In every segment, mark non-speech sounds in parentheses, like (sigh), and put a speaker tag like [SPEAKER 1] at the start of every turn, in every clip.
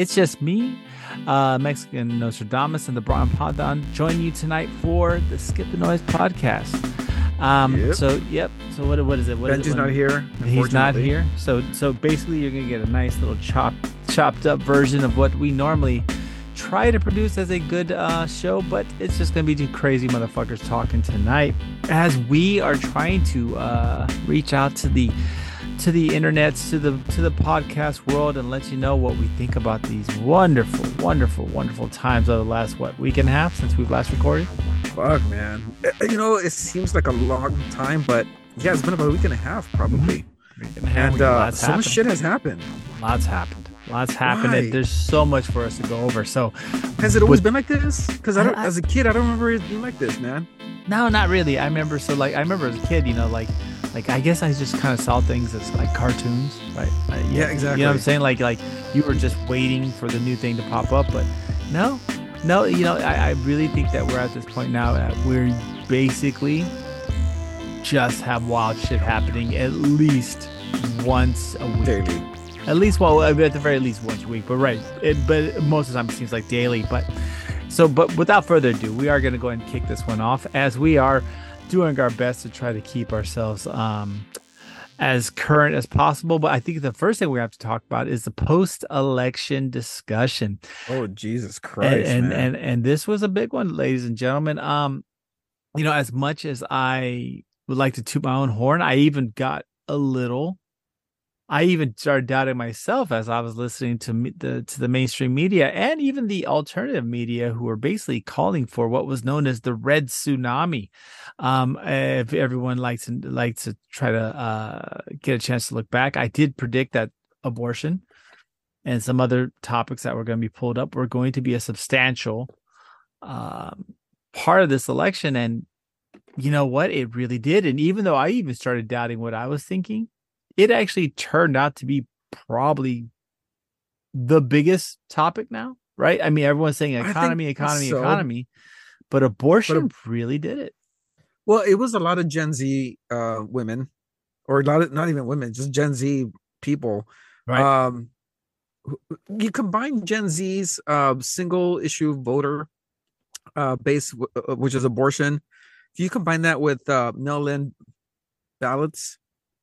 [SPEAKER 1] It's just me, uh, Mexican Nostradamus, and the Brian Padon join you tonight for the Skip the Noise podcast. Um,
[SPEAKER 2] Yep.
[SPEAKER 1] So, yep. So what? What is it? What is it
[SPEAKER 2] Benji's not here.
[SPEAKER 1] He's not here. So, so basically, you're gonna get a nice little chopped, chopped up version of what we normally try to produce as a good uh, show, but it's just gonna be two crazy motherfuckers talking tonight as we are trying to uh, reach out to the to the internets to the to the podcast world and let you know what we think about these wonderful wonderful wonderful times of the last what week and a half since we've last recorded
[SPEAKER 2] Fuck, man. Uh, You know, it seems like a long time, but yeah, it's been about a week and a half, probably.
[SPEAKER 1] week and
[SPEAKER 2] And uh, so much shit has happened.
[SPEAKER 1] lots happened lots happened
[SPEAKER 2] Why?
[SPEAKER 1] there's so much for us to go over so
[SPEAKER 2] Has it always
[SPEAKER 1] With-
[SPEAKER 2] been like this? Because I don't,
[SPEAKER 1] I- I-
[SPEAKER 2] as a kid, I don't remember it being like this, man.
[SPEAKER 1] No, not really. I remember so like I remember as a kid, you know, like like I guess I just kind of saw things as like cartoons, right? Like,
[SPEAKER 2] Yeah,
[SPEAKER 1] You
[SPEAKER 2] exactly.
[SPEAKER 1] You know what I'm saying? Like like you were just waiting for the new thing to pop up, but no, no. You know, I, I really think that we're at this point now that we're basically just have wild shit happening at least once a week.
[SPEAKER 2] Daily.
[SPEAKER 1] At least, well, at the very least once a week. But right, it, but most of the time it seems like daily. But so, but without further ado, we are going to go ahead and kick this one off as we are doing our best to try to keep ourselves um, as current as possible. But I think the first thing we have to talk about is the post-election discussion,
[SPEAKER 2] Oh, Jesus
[SPEAKER 1] and
[SPEAKER 2] Christ.
[SPEAKER 1] and,
[SPEAKER 2] man.
[SPEAKER 1] and and this was a big one, ladies and gentlemen. Um, you know, as much as I would like to toot my own horn, I even got a little. I even started doubting myself as I was listening to me, the to the mainstream media and even the alternative media, who were basically calling for what was known as the red tsunami. Um, if everyone likes to likes to try to uh, get a chance to look back, I did predict that abortion and some other topics that were going to be pulled up were going to be a substantial um, part of this election. And you know what? It really did. And even though I even started doubting what I was thinking, it actually turned out to be probably the biggest topic now, right? I mean, everyone's saying economy, economy,
[SPEAKER 2] so.
[SPEAKER 1] economy, but abortion
[SPEAKER 2] But
[SPEAKER 1] really did it.
[SPEAKER 2] well, it was a lot of Gen Z uh, women, or a lot of, not even women, just Gen Z people.
[SPEAKER 1] Right.
[SPEAKER 2] Um, you combine Gen Z's uh, single issue voter uh, base, w- uh, which is abortion. If you combine that with uh, mail-in ballots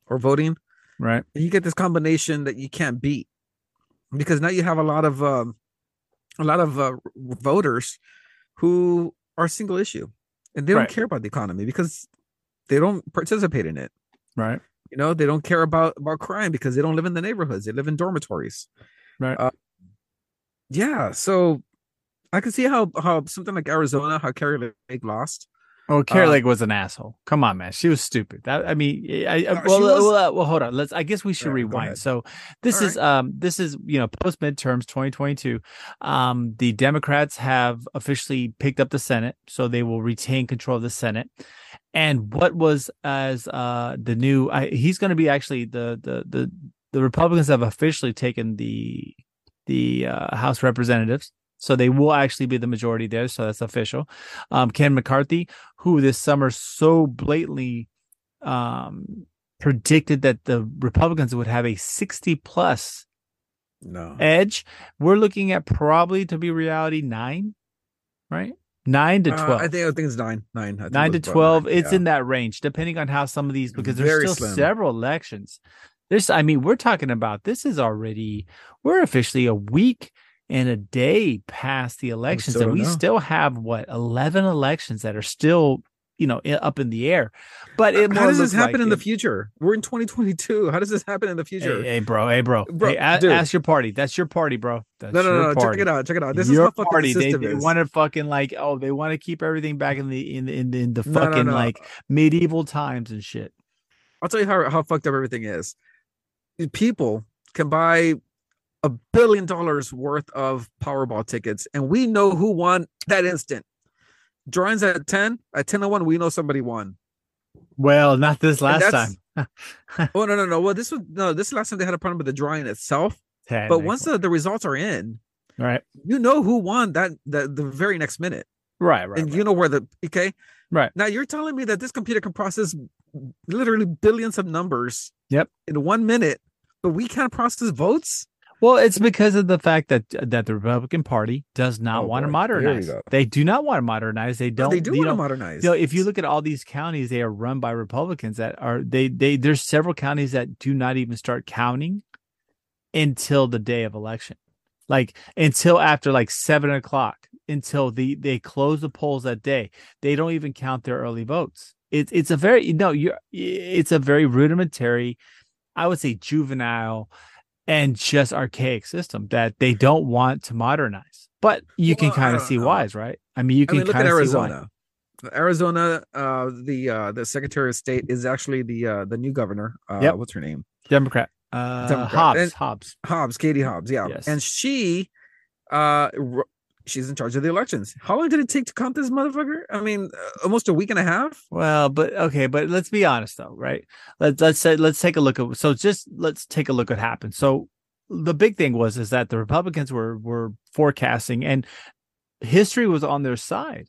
[SPEAKER 2] or voting,
[SPEAKER 1] right.
[SPEAKER 2] you get this combination that you can't beat because now you have a lot of um, a lot of uh, voters who are single issue and they don't
[SPEAKER 1] Right.
[SPEAKER 2] care about the economy because they don't participate in it
[SPEAKER 1] Right.
[SPEAKER 2] you know they don't care about about crime because they don't live in the neighborhoods they live in dormitories
[SPEAKER 1] Right.
[SPEAKER 2] uh, yeah so i can see how how something like arizona how Kari Lake lost
[SPEAKER 1] Oh, Kari
[SPEAKER 2] Uh,
[SPEAKER 1] Lake was an asshole. Come on, man. She was stupid. That I mean, I, I
[SPEAKER 2] No,
[SPEAKER 1] well,
[SPEAKER 2] was-
[SPEAKER 1] well, uh, well, hold on. Let's. I guess we should
[SPEAKER 2] right,
[SPEAKER 1] rewind. So this
[SPEAKER 2] All
[SPEAKER 1] is um this is you know post midterms 2022. Um, the Democrats have officially picked up the Senate, so they will retain control of the Senate. And what was as uh the new? I, he's going to be actually the the the the Republicans have officially taken the the uh, House Representatives. So they will actually be the majority there. So that's official. Um, Ken McCarthy, who this summer so blatantly um, predicted that the Republicans would have a 60 plus
[SPEAKER 2] no
[SPEAKER 1] edge, we're looking at probably to be reality nine, right? Nine to
[SPEAKER 2] Uh,
[SPEAKER 1] 12.
[SPEAKER 2] i think i think it's nine nine I think
[SPEAKER 1] nine to 12
[SPEAKER 2] nine,
[SPEAKER 1] it's
[SPEAKER 2] yeah.
[SPEAKER 1] in that range depending on how some of these because there's
[SPEAKER 2] Very
[SPEAKER 1] still
[SPEAKER 2] slim.
[SPEAKER 1] several elections there's i mean we're talking about this is already we're officially a week and a day past the elections and we
[SPEAKER 2] know.
[SPEAKER 1] still have what 11 elections that are still you know up in the air but it
[SPEAKER 2] how does this happen
[SPEAKER 1] like
[SPEAKER 2] in the future we're in 2022 how does this happen in the future
[SPEAKER 1] Hey, hey, bro, hey, bro,
[SPEAKER 2] Bro,
[SPEAKER 1] hey, a- ask your party. That's your party, bro. That's
[SPEAKER 2] no no no, no check it out check it out this
[SPEAKER 1] your
[SPEAKER 2] is fucking
[SPEAKER 1] party.
[SPEAKER 2] the
[SPEAKER 1] They,
[SPEAKER 2] system
[SPEAKER 1] they want to fucking like, oh, they want to keep everything back in the in the in the, in the
[SPEAKER 2] No, no,
[SPEAKER 1] fucking
[SPEAKER 2] no.
[SPEAKER 1] like medieval times and shit.
[SPEAKER 2] I'll tell you how, how fucked up everything is. People can buy a billion dollars worth of Powerball tickets, and we know who won that instant. Drawings at 10, at 10 to 1, we know somebody won.
[SPEAKER 1] Well, not this last time. (laughs)
[SPEAKER 2] Oh, no, no, no. Well, this was no, this last time they had a problem with the drawing itself. But once the, the results are in,
[SPEAKER 1] right,
[SPEAKER 2] you know who won that the, the very next minute.
[SPEAKER 1] right, right,
[SPEAKER 2] and
[SPEAKER 1] right.
[SPEAKER 2] you know where the okay
[SPEAKER 1] Right.
[SPEAKER 2] now you're telling me that this computer can process literally billions of numbers
[SPEAKER 1] Yep.
[SPEAKER 2] in one minute but we can't process votes
[SPEAKER 1] Well, it's because of the fact that that the Republican Party does not
[SPEAKER 2] Oh,
[SPEAKER 1] want to
[SPEAKER 2] boy. We
[SPEAKER 1] modernize. They do not want to modernize. They don't.
[SPEAKER 2] they do
[SPEAKER 1] you
[SPEAKER 2] want to modernize.
[SPEAKER 1] you know, if you look at all these counties, they are run by Republicans that are they they there's several counties that do not even start counting until the day of election. Like until after like seven o'clock, until the they close the polls that day. They don't even count their early votes. It's it's a very no, you're it's a very rudimentary, I would say juvenile and just archaic system that they don't want to modernize. But you can
[SPEAKER 2] Well, I
[SPEAKER 1] kind of see
[SPEAKER 2] know.
[SPEAKER 1] why, right? I mean, you
[SPEAKER 2] I
[SPEAKER 1] can
[SPEAKER 2] mean, look at
[SPEAKER 1] kind of see why.
[SPEAKER 2] Arizona. Arizona, uh, the uh, the Secretary of State is actually the uh, the new governor. Uh,
[SPEAKER 1] Yep.
[SPEAKER 2] What's her name?
[SPEAKER 1] Democrat. Uh,
[SPEAKER 2] Democrat.
[SPEAKER 1] Hobbs.
[SPEAKER 2] And-
[SPEAKER 1] Hobbs.
[SPEAKER 2] Hobbs, Katie Hobbs. Yeah,
[SPEAKER 1] Yes.
[SPEAKER 2] and she, uh, she's in charge of the elections. How long did it take to count this motherfucker? I mean, uh, almost a week and a half.
[SPEAKER 1] Well, but okay, but let's be honest though, right? Let's let's say let's take a look at so just let's take a look at what happened. So the big thing was is that the Republicans were were forecasting and history was on their side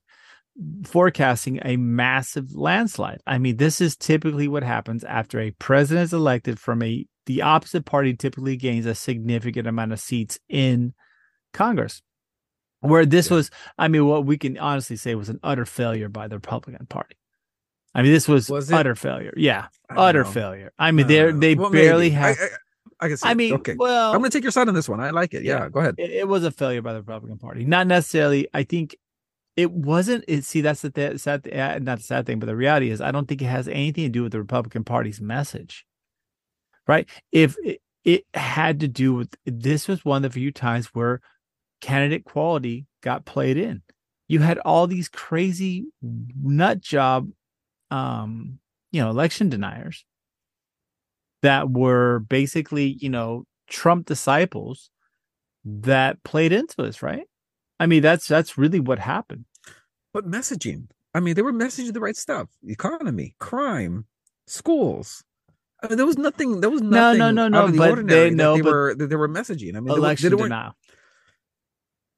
[SPEAKER 1] forecasting a massive landslide. I mean, this is typically what happens after a president is elected from a the opposite party typically gains a significant amount of seats in Congress. Where this
[SPEAKER 2] Yeah.
[SPEAKER 1] was, I mean, what we can honestly say was an utter failure by the Republican Party. I mean, this was,
[SPEAKER 2] Was
[SPEAKER 1] utter failure. Yeah, utter
[SPEAKER 2] know.
[SPEAKER 1] failure. I mean,
[SPEAKER 2] I they're
[SPEAKER 1] they
[SPEAKER 2] Well,
[SPEAKER 1] barely have.
[SPEAKER 2] I, I, I can see.
[SPEAKER 1] I mean,
[SPEAKER 2] okay.
[SPEAKER 1] well,
[SPEAKER 2] I'm going to take your side on this one. I like it. Yeah,
[SPEAKER 1] Yeah.
[SPEAKER 2] go ahead.
[SPEAKER 1] it, it was a failure by the Republican Party. Not necessarily. I think it wasn't. It see that's the th- sad, th- uh, not the sad thing, but the reality is, I don't think it has anything to do with the Republican Party's message. Right? If it, it had to do with this was one of the few times where candidate quality got played in. You had all these crazy nut job, um, you know, election deniers that were basically, you know, Trump disciples that played into this, right? I mean, that's that's really what happened.
[SPEAKER 2] But messaging. I mean, they were messaging the right stuff. Economy, crime, schools. I mean, there was nothing. There was
[SPEAKER 1] No,
[SPEAKER 2] nothing.
[SPEAKER 1] no, no, no,
[SPEAKER 2] the
[SPEAKER 1] but
[SPEAKER 2] ordinary
[SPEAKER 1] they-
[SPEAKER 2] that
[SPEAKER 1] no,
[SPEAKER 2] they
[SPEAKER 1] but
[SPEAKER 2] were that they were messaging. I mean, they, were-
[SPEAKER 1] Election
[SPEAKER 2] they weren't.
[SPEAKER 1] denial,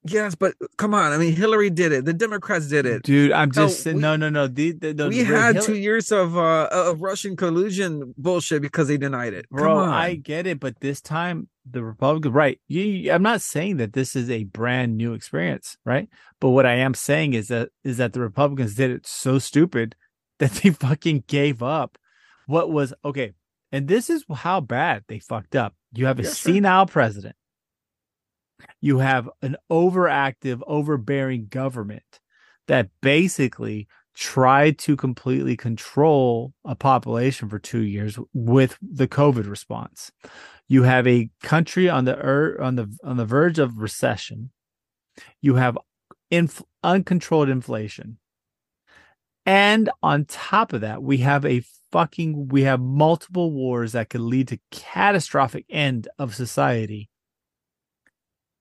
[SPEAKER 2] Yes, but come on. I mean, Hillary did it. The Democrats did it.
[SPEAKER 1] dude. I'm just
[SPEAKER 2] we-
[SPEAKER 1] no, no, no. The, the, the,
[SPEAKER 2] we had
[SPEAKER 1] Hillary-
[SPEAKER 2] two years of uh of Russian collusion bullshit because they denied it. Come
[SPEAKER 1] bro.
[SPEAKER 2] on.
[SPEAKER 1] I get it, but this time the Republican, right? You, I'm not saying that this is a brand new experience, right? But what I am saying is that is that the Republicans did it so stupid (laughs) that they fucking gave up what was okay. And this is how bad they fucked up. You have a senile president. You have an overactive, overbearing government that basically tried to completely control a population for two years with the COVID response. You have a country on the er, on the on the verge of recession. You have inf- uncontrolled inflation. And on top of that, we have a fucking we have multiple wars that could lead to catastrophic end of society.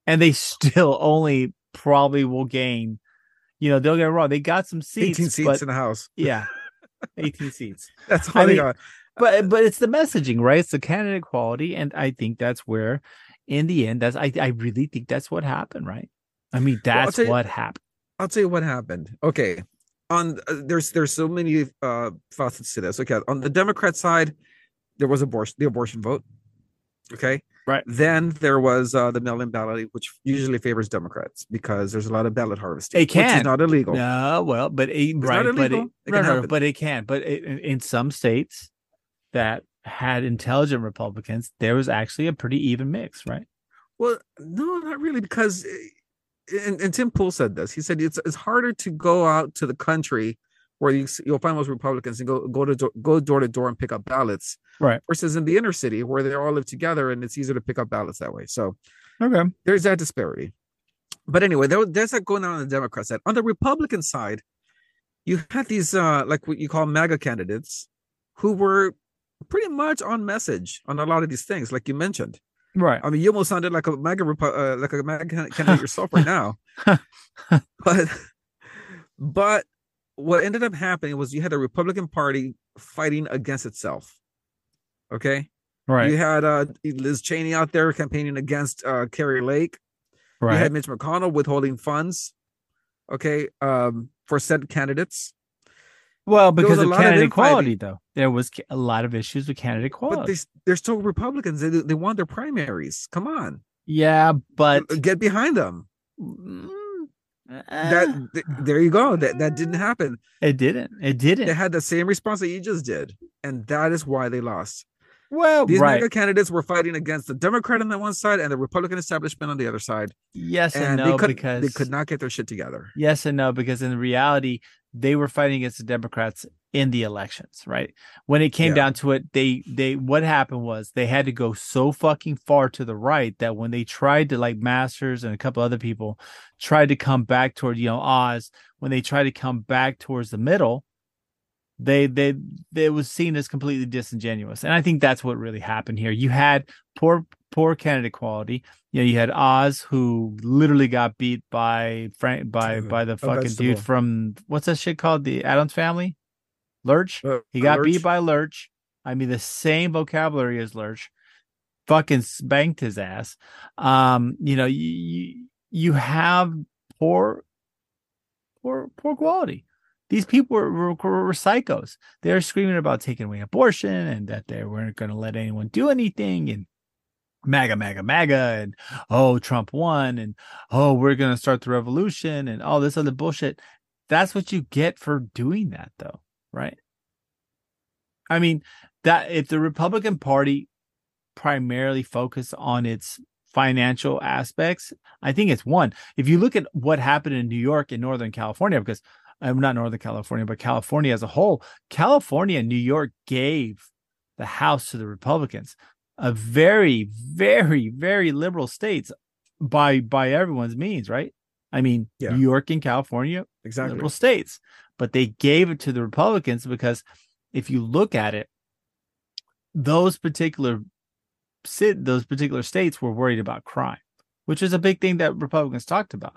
[SPEAKER 1] And they still only probably will gain, you know, they'll get wrong. They got some seats,
[SPEAKER 2] 18 seats
[SPEAKER 1] but
[SPEAKER 2] in the house.
[SPEAKER 1] yeah, (laughs) 18 seats.
[SPEAKER 2] That's all
[SPEAKER 1] I
[SPEAKER 2] they
[SPEAKER 1] mean,
[SPEAKER 2] got.
[SPEAKER 1] But but it's the messaging, right? It's the candidate quality, and I think that's where, in the end, that's I I really think that's what happened, right? I mean,
[SPEAKER 2] Well,
[SPEAKER 1] that's
[SPEAKER 2] you-
[SPEAKER 1] what happened.
[SPEAKER 2] I'll tell you what happened. Okay. On uh, there's there's so many uh facets to this. Okay. On the Democrat side, there was abortion the abortion vote. Okay.
[SPEAKER 1] Right.
[SPEAKER 2] Then there was uh the mail-in ballot, which usually favors Democrats because there's a lot of ballot harvesting.
[SPEAKER 1] It
[SPEAKER 2] Which
[SPEAKER 1] can.
[SPEAKER 2] is not illegal.
[SPEAKER 1] No, well, but it,
[SPEAKER 2] not
[SPEAKER 1] right, but it,
[SPEAKER 2] illegal. It
[SPEAKER 1] no,
[SPEAKER 2] can
[SPEAKER 1] no, but it can. But it, in, some states that had intelligent Republicans, there was actually a pretty even mix, right?
[SPEAKER 2] Well, no, not really, because uh, and, and Tim Pool said this. He said it's it's harder to go out to the country where you, you'll find most Republicans and go go to door, go door to door and pick up ballots,
[SPEAKER 1] Right.
[SPEAKER 2] Versus in the inner city where they all live together and it's easier to pick up ballots that way. So
[SPEAKER 1] Okay.
[SPEAKER 2] there's that disparity. But anyway, there, there's that going on on the Democrat side. On the Republican side, you had these uh like what you call MAGA candidates who were pretty much on message on a lot of these things, like you mentioned.
[SPEAKER 1] Right.
[SPEAKER 2] I mean, you almost sounded like a MAGA uh, like a MAGA candidate yourself right now. (laughs) but but what ended up happening was you had a Republican Party fighting against itself. Okay,
[SPEAKER 1] Right.
[SPEAKER 2] you had uh, Liz Cheney out there campaigning against uh, Kari Lake.
[SPEAKER 1] Right.
[SPEAKER 2] You had Mitch McConnell withholding funds. Okay, um, for said candidates,
[SPEAKER 1] well, because of
[SPEAKER 2] of
[SPEAKER 1] candidate
[SPEAKER 2] infighting.
[SPEAKER 1] quality, though, there was a lot of issues with candidate
[SPEAKER 2] but
[SPEAKER 1] quality.
[SPEAKER 2] they they're still Republicans. They they won their primaries. Come on.
[SPEAKER 1] Yeah, but
[SPEAKER 2] get behind them.
[SPEAKER 1] Mm,
[SPEAKER 2] That
[SPEAKER 1] eh,
[SPEAKER 2] th- there you go. That that didn't happen.
[SPEAKER 1] it didn't. It didn't.
[SPEAKER 2] They had the same response that you just did, and that is why they lost.
[SPEAKER 1] well,
[SPEAKER 2] These
[SPEAKER 1] right.
[SPEAKER 2] MAGA candidates were fighting against the Democrat on the one side and the Republican establishment on the other side,
[SPEAKER 1] yes and,
[SPEAKER 2] and
[SPEAKER 1] no
[SPEAKER 2] they could
[SPEAKER 1] because
[SPEAKER 2] they could not get their shit together.
[SPEAKER 1] Yes and no, because in reality, they were fighting against the Democrats in the elections, right? When it came
[SPEAKER 2] Yeah.
[SPEAKER 1] down to it, they they what happened was they had to go so fucking far to the right that when they tried to like Masters and a couple other people tried to come back toward you know Oz, when they tried to come back towards the middle, they they they it was seen as completely disingenuous. And I think that's what really happened here. You had poor poor candidate quality. You know, you had Oz who literally got beat by Frank by mm-hmm. by the fucking dude from what's that shit called? The Addams family? Lurch?
[SPEAKER 2] Uh,
[SPEAKER 1] He got beat by Lurch. I mean, the same vocabulary as Lurch. Fucking spanked his ass. Um, you know, you you, you have poor, poor, poor quality. These people were, were, were psychos. They're screaming about taking away abortion and that they weren't going to let anyone do anything and MAGA, MAGA, MAGA, and oh, Trump won, and oh, we're going to start the revolution and all this other bullshit. That's what you get for doing that, though, right? I mean, that if the Republican Party primarily focused on its financial aspects, I think it's one. If you look at what happened in New York and Northern California, because I'm not Northern California, but California as a whole, California and New York gave the House to the Republicans, a very, very, very liberal states by by everyone's means, right? I mean,
[SPEAKER 2] Yeah.
[SPEAKER 1] New York and California,
[SPEAKER 2] Exactly.
[SPEAKER 1] liberal states, but they gave it to the Republicans because if you look at it, those particular sit those particular states were worried about crime, which is a big thing that Republicans talked about.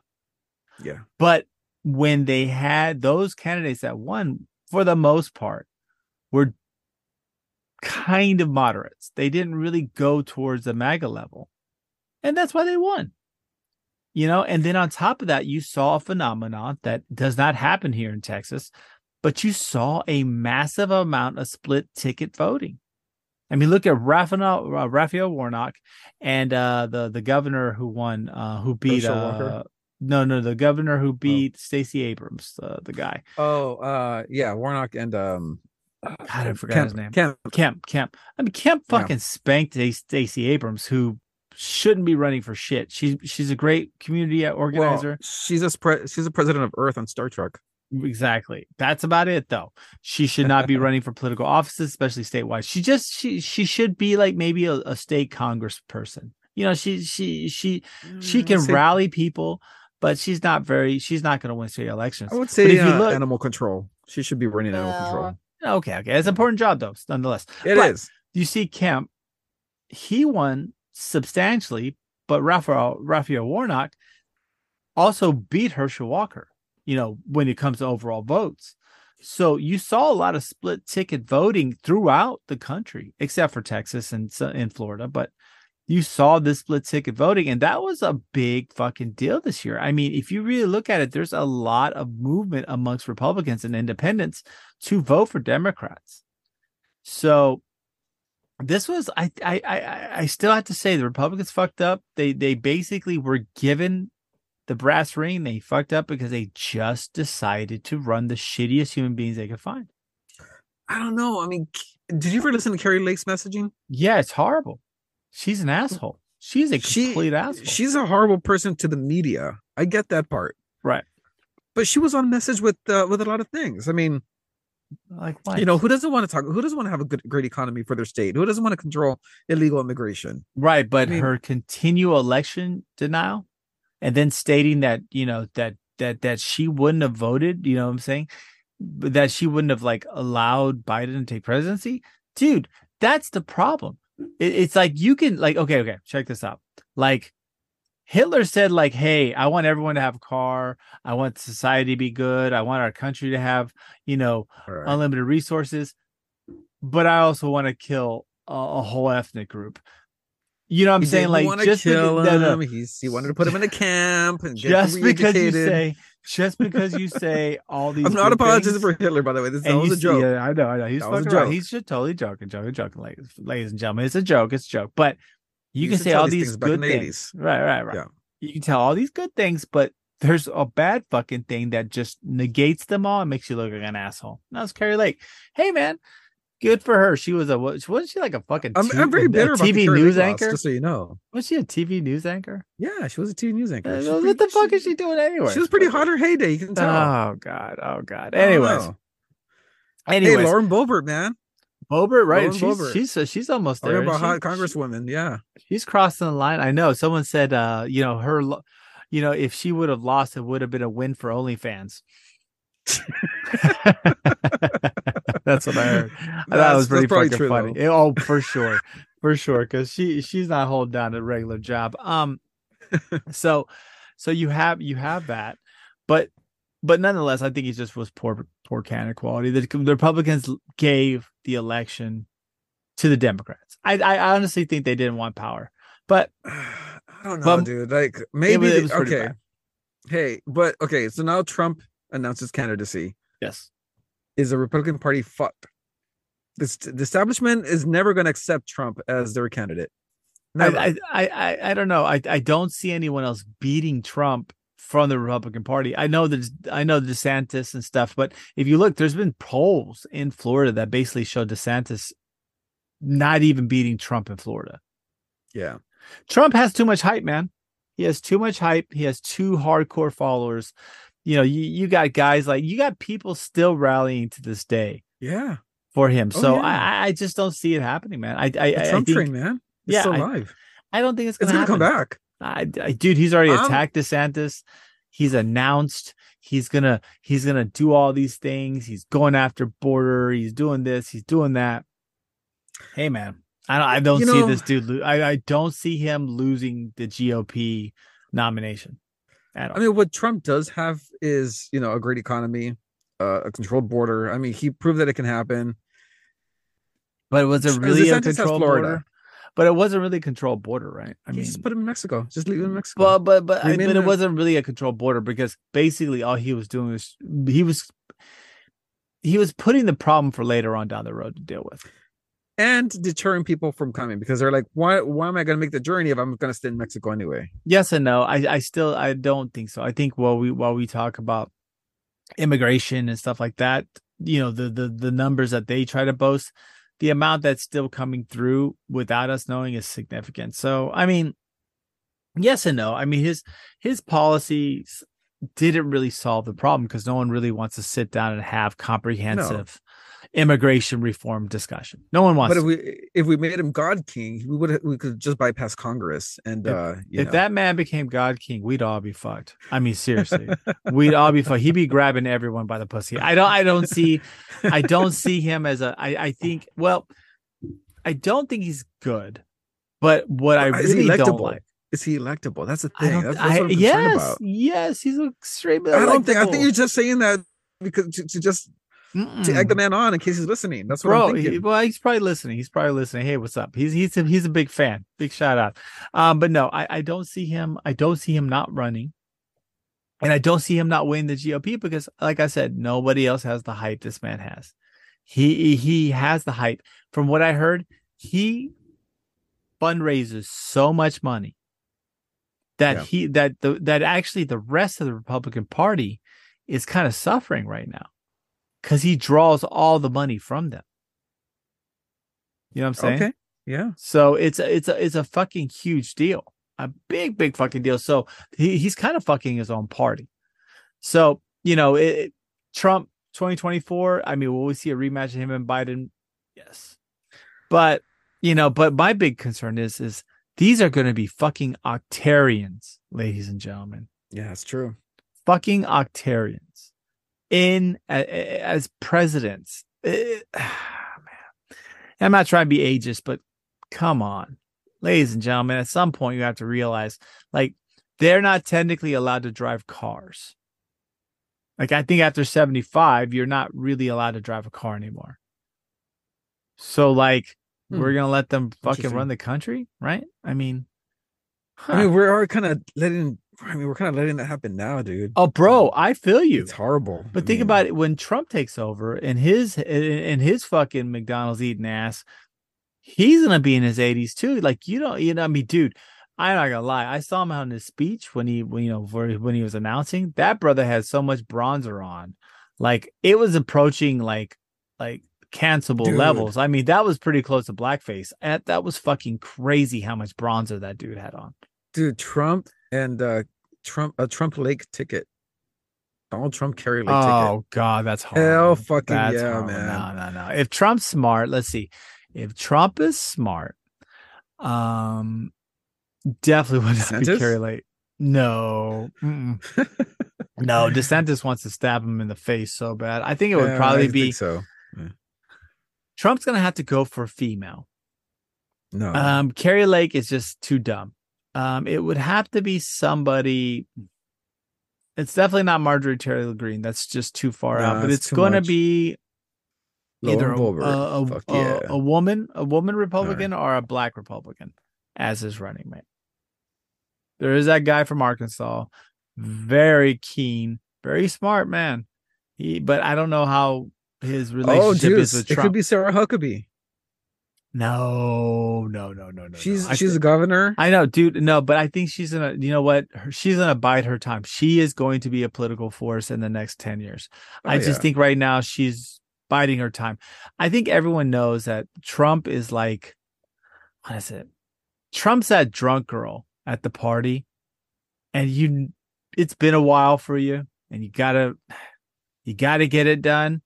[SPEAKER 2] Yeah.
[SPEAKER 1] But when they had those candidates that won, for the most part, were kind of moderates. They didn't really go towards the MAGA level. And that's why they won. You know, and then on top of that, you saw a phenomenon that does not happen here in Texas, but you saw a massive amount of split ticket voting. I mean, look at Raphael, uh, Raphael Warnock and uh, the the governor who won, uh, who beat uh, no, no, the governor who beat Stacey Abrams, uh, the guy.
[SPEAKER 2] Oh, uh, yeah, Warnock and um,
[SPEAKER 1] God, I forgot
[SPEAKER 2] Kemp,
[SPEAKER 1] his name.
[SPEAKER 2] Kemp.
[SPEAKER 1] Kemp, Kemp. I mean, Kemp
[SPEAKER 2] Yeah.
[SPEAKER 1] fucking spanked A- Stacey Abrams, who shouldn't be running for shit. She's she's a great community organizer.
[SPEAKER 2] Well, she's a spre- she's a president of Earth on Star Trek.
[SPEAKER 1] Exactly. That's about it though. She should not be (laughs) running for political offices, especially statewide. She just she she should be like maybe a, a state congress person. You know, she she she she
[SPEAKER 2] Mm,
[SPEAKER 1] can
[SPEAKER 2] say-
[SPEAKER 1] rally people, but she's not very she's not going to win state elections.
[SPEAKER 2] I would
[SPEAKER 1] But
[SPEAKER 2] say
[SPEAKER 1] if you
[SPEAKER 2] uh,
[SPEAKER 1] look-
[SPEAKER 2] animal control. She should be running animal control.
[SPEAKER 1] Okay, okay. It's an important job though, nonetheless.
[SPEAKER 2] It
[SPEAKER 1] But-
[SPEAKER 2] is.
[SPEAKER 1] you see Kemp, he won substantially, but Raphael Raphael Warnock also beat Herschel Walker, you know, when it comes to overall votes. So you saw a lot of split ticket voting throughout the country, except for Texas and in Florida. But you saw this split ticket voting, and that was a big fucking deal this year. I mean, if you really look at it, there's a lot of movement amongst Republicans and independents to vote for Democrats. So this was I I I I still have to say the Republicans fucked up. They they basically were given the brass ring. They fucked up because they just decided to run the shittiest human beings they could find.
[SPEAKER 2] I don't know. I mean, did you ever listen to Kari Lake's messaging?
[SPEAKER 1] Yeah, it's horrible. She's an asshole. She's a
[SPEAKER 2] She-
[SPEAKER 1] complete asshole.
[SPEAKER 2] She's a horrible person to the media. I get that part,
[SPEAKER 1] right.
[SPEAKER 2] but she was on message with uh, with a lot of things. I mean,
[SPEAKER 1] Like what?
[SPEAKER 2] you know, who doesn't want to talk? Who doesn't want to have a good, great economy for their state? Who doesn't want to control illegal immigration?
[SPEAKER 1] Right, but
[SPEAKER 2] I mean-
[SPEAKER 1] her continual election denial and then stating that, you know, that that that she wouldn't have voted, you know what I'm saying? But that she wouldn't have like allowed Biden to take presidency. Dude, that's the problem. It, it's like you can like okay, okay, check this out. Like Hitler said like, "Hey, I want everyone to have a car. I want society to be good. I want our country to have, you know,
[SPEAKER 2] All right.
[SPEAKER 1] unlimited resources, but I also want to kill a, a whole ethnic group. You know what I'm
[SPEAKER 2] He
[SPEAKER 1] saying? Like just
[SPEAKER 2] kill
[SPEAKER 1] no.
[SPEAKER 2] him. He's, he wanted to put him in a camp and
[SPEAKER 1] just because you say just because you (laughs) say all these
[SPEAKER 2] I'm not apologizing
[SPEAKER 1] things,
[SPEAKER 2] for Hitler, by the way. This is
[SPEAKER 1] you
[SPEAKER 2] a joke.
[SPEAKER 1] Yeah, I know, I know. He's fucking. He's just totally joking, joking, joking, ladies, ladies and gentlemen. It's a joke. It's a joke. But You,
[SPEAKER 2] You
[SPEAKER 1] can say all
[SPEAKER 2] these
[SPEAKER 1] these good
[SPEAKER 2] the
[SPEAKER 1] things.
[SPEAKER 2] 80s.
[SPEAKER 1] Right, right, right.
[SPEAKER 2] Yeah.
[SPEAKER 1] You can tell all these good things, but there's a bad fucking thing that just negates them all and makes you look like an asshole. And that was Kari Lake. Hey man, good for her. She was a what wasn't she like a fucking
[SPEAKER 2] I'm,
[SPEAKER 1] t-
[SPEAKER 2] I'm very bitter about
[SPEAKER 1] TV news
[SPEAKER 2] Lake loss,
[SPEAKER 1] anchor?
[SPEAKER 2] just so you know.
[SPEAKER 1] Was she a TV news anchor?
[SPEAKER 2] Yeah, she was a TV news anchor.
[SPEAKER 1] Uh, what
[SPEAKER 2] pretty-
[SPEAKER 1] the fuck is she doing anyway?
[SPEAKER 2] She was pretty hot her heyday. You can tell.
[SPEAKER 1] Oh god, oh god. Anyways, anyways,
[SPEAKER 2] hey, Lauren Boebert, man.
[SPEAKER 1] Boebert, right?
[SPEAKER 2] Lauren
[SPEAKER 1] she's,
[SPEAKER 2] Boebert.
[SPEAKER 1] she's uh, she's almost there.
[SPEAKER 2] About hot congresswoman. Yeah.
[SPEAKER 1] she's crossing the line. I know. Someone said, uh, you know, her, you know, if she would have lost, it would have been a win for OnlyFans. (laughs) That's what I heard. I thought it was pretty fucking
[SPEAKER 2] true,
[SPEAKER 1] funny.
[SPEAKER 2] though.
[SPEAKER 1] Oh, for (laughs) sure, for sure, because she she's not holding down a regular job. Um, (laughs) so, so you have you have that, but but nonetheless, I think he just was poor poor candidate quality. The, the Republicans gave the election to the Democrats. I I honestly think they didn't want power, but (sighs)
[SPEAKER 2] I don't know, dude. Like
[SPEAKER 1] it
[SPEAKER 2] maybe
[SPEAKER 1] was, it was
[SPEAKER 2] okay.
[SPEAKER 1] bad.
[SPEAKER 2] Hey, but okay, so now Trump announces candidacy.
[SPEAKER 1] Yes.
[SPEAKER 2] Is the Republican Party fucked? This the establishment is never going to accept Trump as their candidate.
[SPEAKER 1] I, I, I, I don't know. I, I don't see anyone else beating Trump from the Republican Party. I know that I know DeSantis and stuff, but if you look, there's been polls in Florida that basically show DeSantis not even beating Trump in Florida.
[SPEAKER 2] yeah.
[SPEAKER 1] Trump has too much hype, man. He has too much hype. He has two hardcore followers. You know, you, you got guys like you got people still rallying to this day
[SPEAKER 2] Yeah.
[SPEAKER 1] for him.
[SPEAKER 2] Oh,
[SPEAKER 1] so
[SPEAKER 2] yeah.
[SPEAKER 1] I, I just don't see it happening, man. I, I,
[SPEAKER 2] The
[SPEAKER 1] I
[SPEAKER 2] Trump
[SPEAKER 1] think,
[SPEAKER 2] train, man. It's
[SPEAKER 1] yeah,
[SPEAKER 2] still
[SPEAKER 1] I-
[SPEAKER 2] alive.
[SPEAKER 1] I don't think it's
[SPEAKER 2] It's
[SPEAKER 1] gonna,
[SPEAKER 2] gonna come back.
[SPEAKER 1] I, I- dude, he's already
[SPEAKER 2] I'm-
[SPEAKER 1] attacked DeSantis. He's announced he's gonna he's gonna do all these things. He's going after border. He's doing this. He's doing that. Hey, man, I don't I don't
[SPEAKER 2] You
[SPEAKER 1] see
[SPEAKER 2] know-
[SPEAKER 1] this dude. Lo- I I don't see him losing the GOP nomination at all.
[SPEAKER 2] I mean, what Trump does have is, you know, a great economy, uh, a controlled border. I mean, he proved that it can happen.
[SPEAKER 1] but was it
[SPEAKER 2] DeSantis
[SPEAKER 1] really a controlled border? But it wasn't really a controlled border, right? I mean,
[SPEAKER 2] just put him in Mexico. Just leave him in Mexico.
[SPEAKER 1] But but but, I, but it wasn't really a controlled border because basically all he was doing was he was he was putting the problem for later on down the road to deal with.
[SPEAKER 2] and deterring people from coming because they're like, why why am I gonna make the journey if I'm gonna stay in Mexico anyway?
[SPEAKER 1] Yes and no. I I still I don't think so. I think while we while we talk about immigration and stuff like that, you know, the the the numbers that they try to boast, the amount that's still coming through without us knowing is significant. So, I mean, yes and no. I mean, his his policies didn't really solve the problem because no one really wants to sit down and have comprehensive immigration reform discussion. No one wants
[SPEAKER 2] But if we if we made him God King, we would we could just bypass Congress and
[SPEAKER 1] If-
[SPEAKER 2] uh you
[SPEAKER 1] if
[SPEAKER 2] know.
[SPEAKER 1] that man became God King, we'd all be fucked. I mean, seriously, we'd all be fucked. He'd be grabbing everyone by the pussy. I don't. I don't see. I don't see him as a. I. I think. Well, I don't think he's good. But what I
[SPEAKER 2] Is he
[SPEAKER 1] really don't
[SPEAKER 2] electable?
[SPEAKER 1] like.
[SPEAKER 2] is he electable? That's the thing. That's, that's
[SPEAKER 1] I,
[SPEAKER 2] what I'm concerned
[SPEAKER 1] yes.
[SPEAKER 2] about.
[SPEAKER 1] Yes. He's extremely.
[SPEAKER 2] I don't think I think
[SPEAKER 1] electable.
[SPEAKER 2] you're just saying that because to, to just to egg the man on in case he's listening. That's what
[SPEAKER 1] Bro,
[SPEAKER 2] I'm
[SPEAKER 1] he,
[SPEAKER 2] thinking.
[SPEAKER 1] well, he's probably listening. He's probably listening. Hey, what's up? He's he's a, he's a big fan. Big shout out. Um, but no, I, I don't see him. I don't see him not running, and I don't see him not winning the GOP because, like I said, nobody else has the hype this man has. He he has the hype. From what I heard, he fundraises so much money that
[SPEAKER 2] Yeah.
[SPEAKER 1] he that the that actually the rest of the Republican Party is kind of suffering right now because he draws all the money from them. You know what I'm saying?
[SPEAKER 2] Okay. Yeah.
[SPEAKER 1] So it's a, it's a it's a fucking huge deal, a big big fucking deal. So he he's kind of fucking his own party. So you know, it, Trump 2024. I mean, will we see a rematch of him and Biden? Yes, but you know, but my big concern is is these are going to be fucking octarians, ladies and gentlemen
[SPEAKER 2] Yeah, it's true.
[SPEAKER 1] fucking octarians in a- as presidents. Eh, (sighs) man. I'm not trying to be ageist, but come on, ladies and gentlemen. At some point, you have to realize, like, they're not technically allowed to drive cars. Like, I think after 75, you're not really allowed to drive a car anymore. So, like,
[SPEAKER 2] Hmm.
[SPEAKER 1] we're gonna let them fucking run the country, right? I mean,
[SPEAKER 2] I mean, we are kind of letting. I mean, we're kind of letting that happen now, dude.
[SPEAKER 1] oh, bro, I feel you.
[SPEAKER 2] It's horrible.
[SPEAKER 1] But
[SPEAKER 2] I
[SPEAKER 1] think
[SPEAKER 2] mean,
[SPEAKER 1] about it when Trump takes over and his and his fucking McDonald's eating ass, he's gonna be in his 80s too. Like you don't, you know, I mean, dude, I'm not gonna lie. I saw him out in his speech when he, when, you know, when he was announcing. That brother had so much bronzer on, like it was approaching like, like cancelable dude. levels. I mean, that was pretty close to blackface. And that was fucking crazy how much bronzer that dude had on.
[SPEAKER 2] Dude, Trump and uh Trump a Trump Lake ticket. Donald Trump Kari Lake
[SPEAKER 1] oh,
[SPEAKER 2] ticket.
[SPEAKER 1] Oh god, that's hard.
[SPEAKER 2] Hell fucking that's yeah,
[SPEAKER 1] man. No, no, no. If Trump's smart, let's see. If Trump is smart, um definitely would not be Kari Lake. No. (laughs) no, DeSantis wants to stab him in the face so bad. I think it would yeah, probably be
[SPEAKER 2] so. Yeah.
[SPEAKER 1] Trump's gonna have to go for a female.
[SPEAKER 2] No.
[SPEAKER 1] Um, Kari Lake is just too dumb. Um, it would have to be somebody. It's definitely not Marjorie Taylor Greene. That's just too far no, out. But it's going to be either a, a, a, yeah. a, woman, a woman Republican, right. or a black Republican as his running mate. There is that guy from Arkansas, very keen, very smart man. He, but I don't know how his oh, relationship oh, is with Trump.
[SPEAKER 2] It could be Sarah Huckabee.
[SPEAKER 1] No, no, no, no, no.
[SPEAKER 2] She's
[SPEAKER 1] no.
[SPEAKER 2] she's a governor.
[SPEAKER 1] I know, dude. No, but I think she's gonna. You know what? Her, she's gonna bide her time. She is going to be a political force in the next ten years. Oh, I just think right now she's biding her time. I think everyone knows that Trump is like, what is it? Trump's that drunk girl at the party, and you. It's been a while for you, and you gotta, you gotta get it done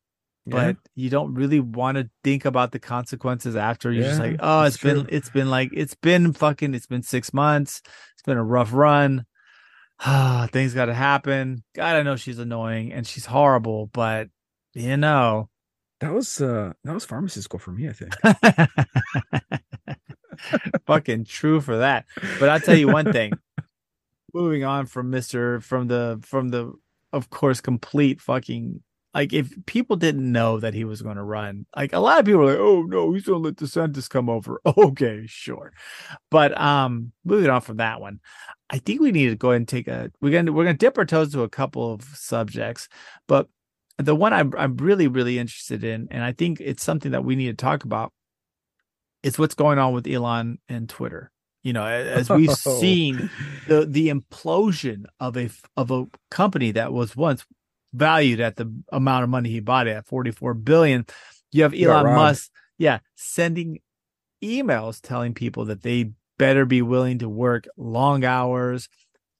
[SPEAKER 1] but yeah. you don't really want to think about the consequences after. You're yeah, just like, oh, it's been, true. it's been like, it's been fucking, it's been six months. It's been a rough run. Ah, (sighs) things got to happen. God, I know she's annoying and she's horrible, but you know,
[SPEAKER 2] that was uh that was pharmacy school for me. I think. (laughs)
[SPEAKER 1] fucking true for that. But I'll tell you one thing. (laughs) Moving on from Mister from the from the of course complete fucking like if people didn't know that he was going to run, like a lot of people are like, "Oh no, he's going to let DeSantis come over." (laughs) Okay, sure, but um, moving on from that one, I think we need to go ahead and take a. We're gonna we're gonna dip our toes to a couple of subjects, but the one I'm I'm really really interested in, and I think it's something that we need to talk about, is what's going on with Elon and Twitter. You know, as we've (laughs) oh. seen the the implosion of a of a company that was once valued at the amount of money he bought it at 44 billion. You have Elon Musk, yeah, sending emails telling people that they better be willing to work long hours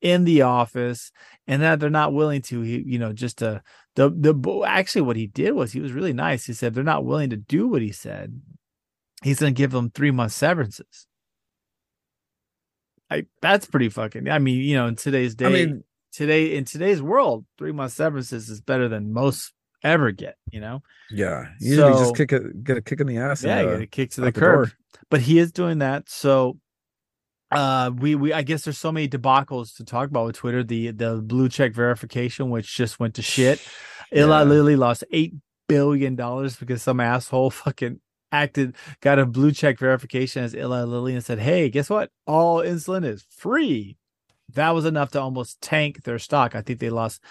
[SPEAKER 1] in the office and that they're not willing to you know just to the the actually what he did was he was really nice. He said they're not willing to do what he said. He's going to give them 3 month severances. I that's pretty fucking I mean you know in today's day I mean today in today's world, three month severances is better than most ever get. You know.
[SPEAKER 2] Yeah, usually so, just kick a get a kick in the ass.
[SPEAKER 1] Yeah,
[SPEAKER 2] and,
[SPEAKER 1] uh, get a kick to the curb. But he is doing that. So uh we we i guess there's so many debacles to talk about with twitter the the blue check verification which just went to shit (sighs) yeah. eli lilly lost eight billion dollars because some asshole fucking acted got a blue check verification as eli lilly and said hey guess what all insulin is free that was enough to almost tank their stock. I think they lost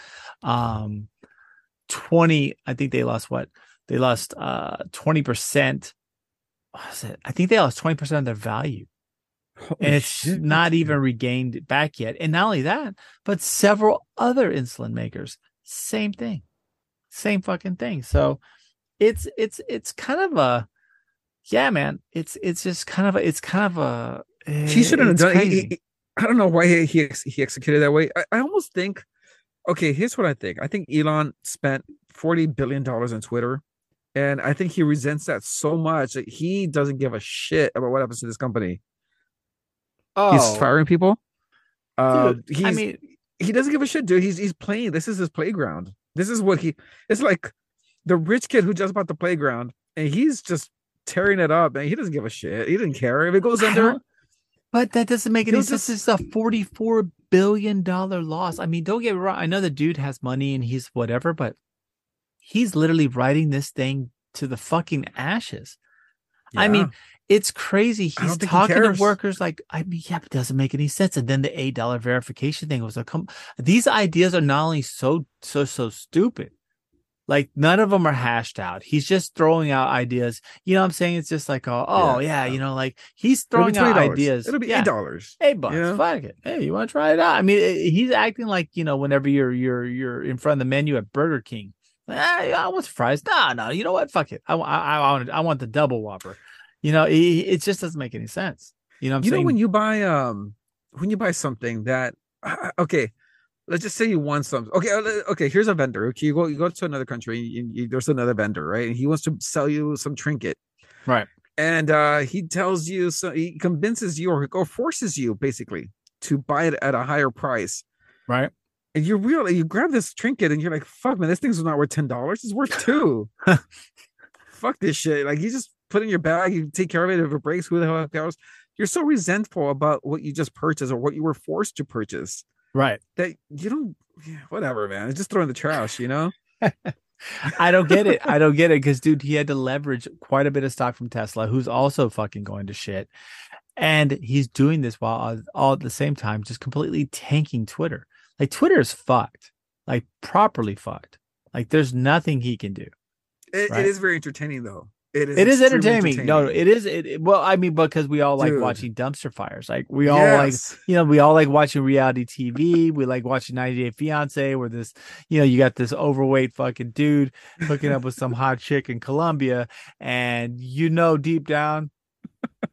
[SPEAKER 1] um 20 I think they lost what? They lost uh 20%. What was it? I think they lost 20% of their value. Holy and it's shit, not even regained back yet. And not only that, but several other insulin makers, same thing. Same fucking thing. So it's it's it's kind of a yeah, man. It's it's just kind of a it's kind of a
[SPEAKER 2] he shouldn't have done it. I don't know why he he, he executed that way. I, I almost think, okay, here's what I think. I think Elon spent forty billion dollars on Twitter, and I think he resents that so much that he doesn't give a shit about what happens to this company. Oh, he's firing people. Uh, dude, he's, I mean, he doesn't give a shit, dude. He's he's playing. This is his playground. This is what he. It's like the rich kid who just bought the playground, and he's just tearing it up, and he doesn't give a shit. He didn't care if it goes under.
[SPEAKER 1] But that doesn't make any sense. This is a forty-four billion dollar loss. I mean, don't get me wrong. I know the dude has money and he's whatever, but he's literally riding this thing to the fucking ashes. Yeah. I mean, it's crazy. He's talking he to workers like, I mean, yeah, but it doesn't make any sense. And then the eight dollar verification thing was a come. These ideas are not only so so so stupid, Like none of them are hashed out. He's just throwing out ideas. You know what I'm saying? It's just like, oh, oh yeah,
[SPEAKER 2] Yeah.
[SPEAKER 1] you know, like he's throwing out ideas.
[SPEAKER 2] It'll be
[SPEAKER 1] Yeah.
[SPEAKER 2] eight dollars.
[SPEAKER 1] Hey, bucks,
[SPEAKER 2] Yeah.
[SPEAKER 1] fuck it. Hey, you want to try it out? I mean, eh, he's acting like you know, whenever you're you're you're in front of the menu at Burger King. Ah, I want fries. No, no, you know what? Fuck it. I, I, I want I want the double whopper. You know, it, it just doesn't make any sense. You know, what I'm
[SPEAKER 2] you know when you buy um when you buy something that okay let's just say you want some. okay uh, okay here's a vendor okay you go you go to another country you, you, there's another vendor right and he wants to sell you some trinket.
[SPEAKER 1] Right,
[SPEAKER 2] and uh he tells you so he convinces you or, or forces you basically to buy it at a higher price.
[SPEAKER 1] Right.
[SPEAKER 2] and you really you grab this trinket and you're like fuck man this thing's not worth ten dollars it's worth two. (laughs) Fuck this shit like you just put it in your bag you take care of it if it breaks who the hell cares? You're so resentful about what you just purchased or what you were forced to purchase
[SPEAKER 1] Right.
[SPEAKER 2] that you don't yeah, whatever man it's just throw in the trash you know (laughs)
[SPEAKER 1] I don't get it. I don't get it because, dude, he had to leverage quite a bit of stock from Tesla, who's also fucking going to shit. And he's doing this while all- all at the same time just completely tanking Twitter. Like, Twitter is fucked, like, properly fucked. Like, there's nothing he can do.
[SPEAKER 2] it,
[SPEAKER 1] Right.
[SPEAKER 2] it is very entertaining though it is
[SPEAKER 1] It is entertaining. No, it is. It, well, I mean, because we all like
[SPEAKER 2] Dude.
[SPEAKER 1] watching dumpster fires. Like, we all like you know, we all like watching reality TV. We like watching 90 Day Fiance, where this, you know, you got this overweight fucking dude hooking up with some (laughs) hot chick in Colombia, and you know, deep down,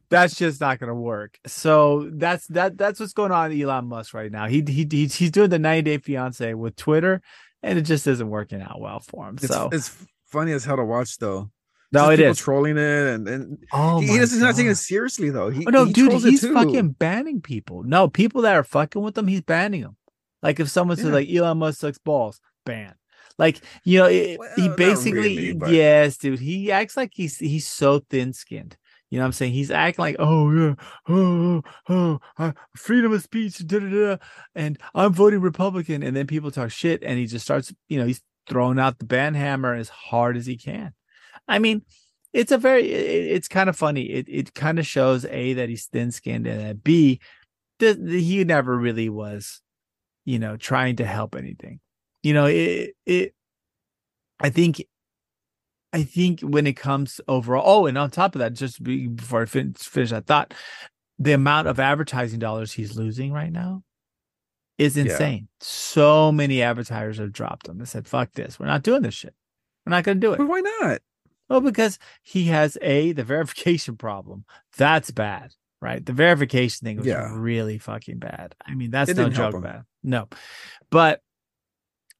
[SPEAKER 1] that's just not going to work. So that's that. That's what's going on with Elon Musk right now. He he, he he's doing the 90 Day Fiance with Twitter, and it just isn't working out well for him.
[SPEAKER 2] it's,
[SPEAKER 1] so
[SPEAKER 2] it's funny as hell to watch though
[SPEAKER 1] no,
[SPEAKER 2] Just
[SPEAKER 1] it
[SPEAKER 2] people
[SPEAKER 1] is.
[SPEAKER 2] trolling it and, and
[SPEAKER 1] Oh
[SPEAKER 2] he, doesn't he's not taking it seriously though he,
[SPEAKER 1] Oh, no,
[SPEAKER 2] he
[SPEAKER 1] dude, he's fucking banning people. No, people that are fucking with him, he's banning them. Like if someone says like Elon Musk sucks balls, ban. Like you know, it,
[SPEAKER 2] Well,
[SPEAKER 1] he basically
[SPEAKER 2] really, but-
[SPEAKER 1] yes, dude. He acts like he's he's so thin skinned. You know what I'm saying? He's acting like, oh yeah, oh oh, uh, freedom of speech, da da da, and I'm voting Republican. And then people talk shit, and he just starts, you know, he's throwing out the ban hammer as hard as he can. I mean, it's a very it, it's kind of funny. It it kind of shows a that he's thin skinned and that b that he never really was you know trying to help anything. You know it it i think i think when it comes overall oh and on top of that just be, before i fin- finish that thought the amount of advertising dollars he's losing right now is
[SPEAKER 2] Yeah.
[SPEAKER 1] insane. So many advertisers have dropped him and said fuck this. We're not doing this shit. We're not going to do it.
[SPEAKER 2] But why not
[SPEAKER 1] well, because he has a the (laughs) verification problem. That's bad, right? The verification thing was
[SPEAKER 2] Yeah.
[SPEAKER 1] really fucking bad. I mean, that's
[SPEAKER 2] It
[SPEAKER 1] no joke bad. No. But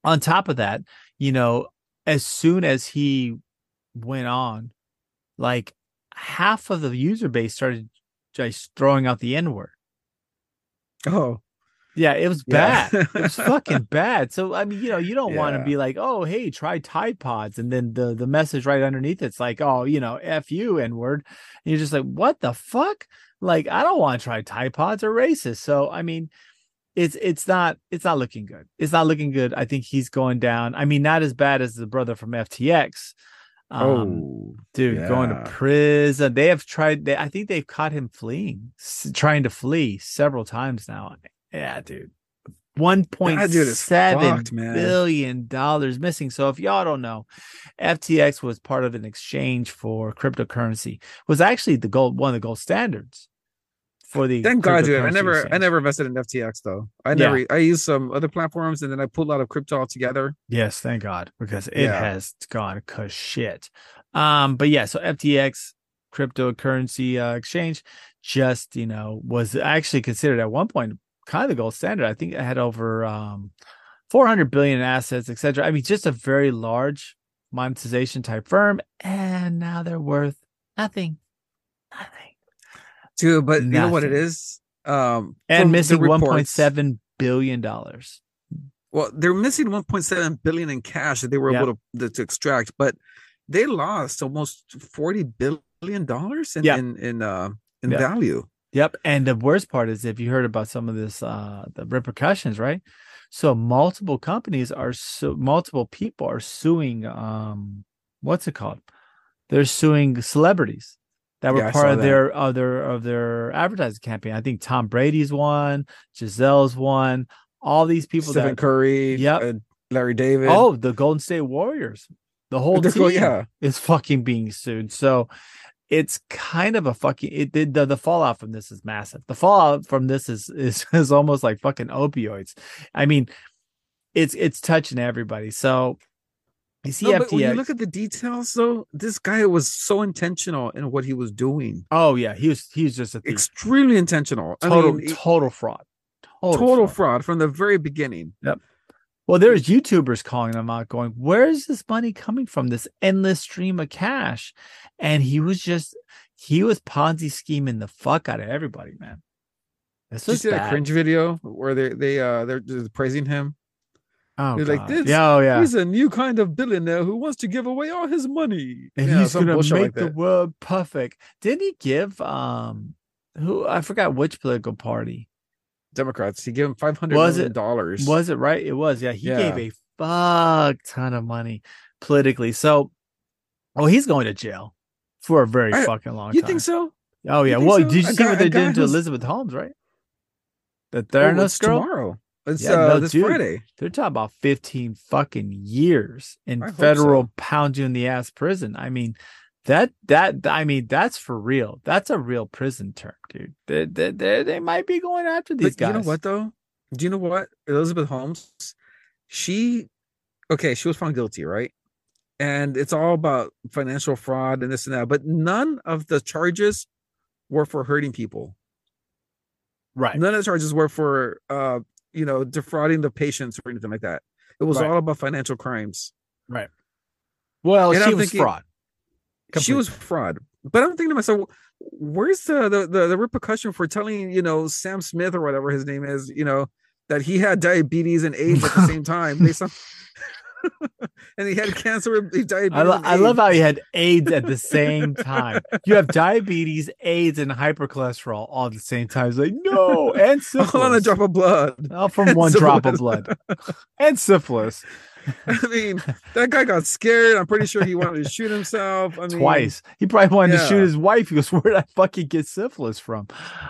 [SPEAKER 1] on top of that, you know, as soon as he went on, like half of the user base started just throwing out the N-word.
[SPEAKER 2] oh
[SPEAKER 1] Yeah, it was
[SPEAKER 2] Yeah.
[SPEAKER 1] bad. it was (laughs) fucking bad. So I mean, you know, you don't want to be like, oh, hey, try Tide Pods, and then the the message right underneath it's like, oh, you know, f you n word. And you're just like, what the fuck? Like, I don't want to try Tide Pods or racist. So I mean, it's it's not it's not looking good. It's not looking good. I think he's going down. I mean, not as bad as the brother from FTX. Um,
[SPEAKER 2] oh
[SPEAKER 1] dude going to prison they have tried they i think they've caught him fleeing s- trying to flee several times now yeah dude one point
[SPEAKER 2] That dude is
[SPEAKER 1] seven
[SPEAKER 2] fucked,
[SPEAKER 1] billion dollars missing so if y'all don't know ftx was part of an exchange for cryptocurrency was actually the gold one of the gold standards for the
[SPEAKER 2] Thank God, dude. I never, I never invested in FTX though. I
[SPEAKER 1] Yeah.
[SPEAKER 2] never, I used some other platforms, and then I pulled out of crypto altogether.
[SPEAKER 1] Yes, thank God, because it
[SPEAKER 2] Yeah.
[SPEAKER 1] has gone cause shit. Um, but yeah, so FTX cryptocurrency uh, exchange just you know was actually considered at one point kind of the gold standard. I think it had over um 400 billion in assets, etc. I mean, just a very large monetization type firm, and now they're worth nothing, nothing,
[SPEAKER 2] Dude, but you know what it is? Um,
[SPEAKER 1] and missing 1.7 billion dollars.
[SPEAKER 2] Well, they're missing 1.7 billion in cash that they were
[SPEAKER 1] Yep.
[SPEAKER 2] able to, to extract, but they lost almost 40 billion dollars in
[SPEAKER 1] Yeah.
[SPEAKER 2] in in, uh, in
[SPEAKER 1] Yeah.
[SPEAKER 2] value.
[SPEAKER 1] Yep. And the worst part is if you heard about some of this uh the repercussions, right? So multiple companies are so multiple people are suing um what's it called? They're suing celebrities that were
[SPEAKER 2] Yeah,
[SPEAKER 1] part of
[SPEAKER 2] that.
[SPEAKER 1] their of their of their advertising campaign. I think Tom Brady's one, Gisele's one, all these people
[SPEAKER 2] Stephen
[SPEAKER 1] that
[SPEAKER 2] Curry,
[SPEAKER 1] Yep.
[SPEAKER 2] uh, Larry David.
[SPEAKER 1] Oh, the Golden State Warriors The whole (laughs)
[SPEAKER 2] They're
[SPEAKER 1] team
[SPEAKER 2] yeah.
[SPEAKER 1] is fucking being sued. So it's kind of a fucking it, the, the the fallout from this is massive. The fallout from this is (laughs) is is almost like fucking opioids. I mean, it's it's touching everybody. So you see
[SPEAKER 2] No, but when you look at the details, though, this guy was so intentional in what he was doing.
[SPEAKER 1] oh yeah, he was he was just.
[SPEAKER 2] Extremely intentional.
[SPEAKER 1] total
[SPEAKER 2] I mean,
[SPEAKER 1] total fraud. Total,
[SPEAKER 2] total
[SPEAKER 1] fraud.
[SPEAKER 2] fraud from the very beginning.
[SPEAKER 1] Well, there's YouTubers calling them out, going, "Where is this money coming from? This endless stream of cash?" And he was just he was Ponzi scheming the fuck out of everybody, man. This
[SPEAKER 2] Did you see that cringe video where they they uh they're just praising him?
[SPEAKER 1] Oh,
[SPEAKER 2] They're like, "This-
[SPEAKER 1] yeah, oh yeah.
[SPEAKER 2] He's a new kind of billionaire who wants to give away all his money.
[SPEAKER 1] and
[SPEAKER 2] Yeah,
[SPEAKER 1] he's gonna make
[SPEAKER 2] like
[SPEAKER 1] the world perfect. Didn't he give um who I forgot which political party
[SPEAKER 2] Democrats. He gave him five hundred
[SPEAKER 1] it-
[SPEAKER 2] dollars.
[SPEAKER 1] was it? Right, it was. Yeah, he
[SPEAKER 2] Yeah.
[SPEAKER 1] gave a fuck ton of money politically. So, oh, he's going to jail for a very
[SPEAKER 2] I-
[SPEAKER 1] fucking long time.
[SPEAKER 2] You
[SPEAKER 1] time.
[SPEAKER 2] think so?
[SPEAKER 1] Oh yeah. Well,
[SPEAKER 2] so?
[SPEAKER 1] did you see what they did
[SPEAKER 2] guy
[SPEAKER 1] to
[SPEAKER 2] who's-
[SPEAKER 1] Elizabeth Holmes? Right. The
[SPEAKER 2] Oh,
[SPEAKER 1] Theranos
[SPEAKER 2] it's
[SPEAKER 1] girl.
[SPEAKER 2] tomorrow. It's
[SPEAKER 1] Yeah,
[SPEAKER 2] uh,
[SPEAKER 1] no,
[SPEAKER 2] this
[SPEAKER 1] dude.
[SPEAKER 2] Friday.
[SPEAKER 1] They're talking about fifteen fucking years in
[SPEAKER 2] I
[SPEAKER 1] federal
[SPEAKER 2] so.
[SPEAKER 1] pound you in the ass prison. I mean, that that I mean, that's for real. That's a real prison term, dude. They they they, they might be going after these
[SPEAKER 2] But
[SPEAKER 1] guys.
[SPEAKER 2] you know what though? Do you know what Elizabeth Holmes? She, okay, she was found guilty, right? And it's all about financial fraud and this and that. But none of the charges were for hurting people.
[SPEAKER 1] Right.
[SPEAKER 2] None of the charges were for, uh, you know, defrauding the patients or anything like that. It was
[SPEAKER 1] Right.
[SPEAKER 2] all about financial crimes. Right.
[SPEAKER 1] Well,
[SPEAKER 2] And
[SPEAKER 1] she was
[SPEAKER 2] thinking-
[SPEAKER 1] fraud.
[SPEAKER 2] She was fraud. But I'm thinking to myself, where's the, the the the repercussion for telling you know Sam Smith or whatever his name is, you know, that he had diabetes and AIDS at the same (laughs) time, based on, (laughs) and he had cancer, and diabetes.
[SPEAKER 1] I, lo- I love how he had AIDS at the same (laughs) time. You have diabetes, AIDS, and hypercholesterol all at the same time. It's like no, and syphilis.
[SPEAKER 2] all on a drop of blood.
[SPEAKER 1] All from
[SPEAKER 2] and
[SPEAKER 1] one drop of blood, and syphilis (laughs)
[SPEAKER 2] I mean, that guy got scared. I'm pretty sure he wanted to shoot himself. I mean,
[SPEAKER 1] twice. He probably wanted to shoot his wife. He goes, "Where did I fucking get syphilis from?"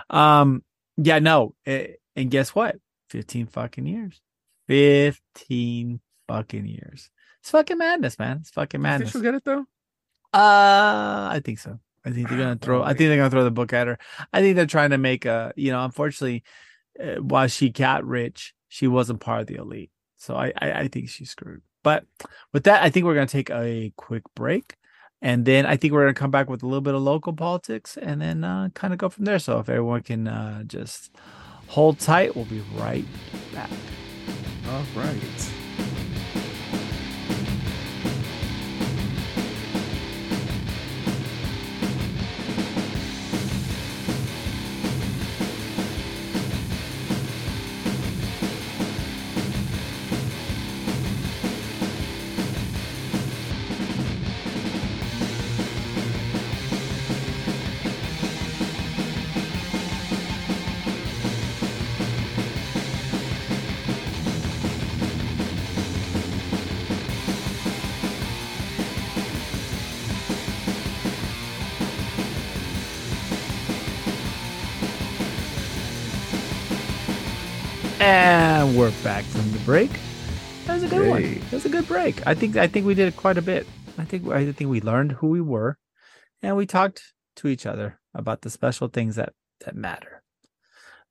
[SPEAKER 1] Um, yeah, no, and guess what? Fifteen fucking years. Fifteen fucking years. It's fucking madness, man. It's fucking madness.
[SPEAKER 2] she'll get it though?
[SPEAKER 1] Uh, I think so. I think they're gonna (sighs) throw. I think they're gonna throw the book at her. I think they're trying to make a. You know, unfortunately, uh, while she got rich, she wasn't part of the elite. So I, I, I think she's screwed. But with that, I think we're gonna take a quick break, and then I think we're gonna come back with a little bit of local politics, and then uh, kind of go from there. So if everyone can uh, just hold tight, we'll be right back.
[SPEAKER 2] All right.
[SPEAKER 1] And we're back from the break. That was a good one. That was a good break. I think I think we did it quite a bit. I think I think we learned who we were, and we talked to each other about the special things that that matter.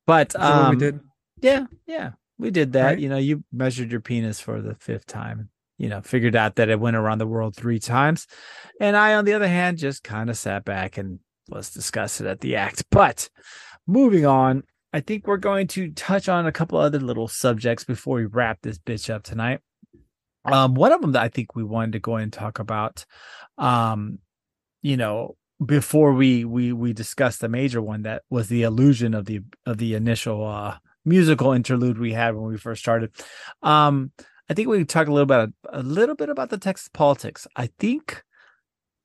[SPEAKER 1] But
[SPEAKER 2] Is that what
[SPEAKER 1] um,
[SPEAKER 2] we did.
[SPEAKER 1] yeah, yeah, we did that.
[SPEAKER 2] Right.
[SPEAKER 1] You know, you measured your penis for the fifth time. You know, figured out that it went around the world three times, and I, on the other hand, just kind of sat back and let's discuss it at the act. But moving on, I think we're going to touch on a couple other little subjects before we wrap this bitch up tonight. Um, one of them that I think we wanted to go and talk about, um, you know, before we we we discussed the major one that was the illusion of the of the initial uh musical interlude we had when we first started. Um, I think we could talk a little bit a little bit about the Texas politics. I think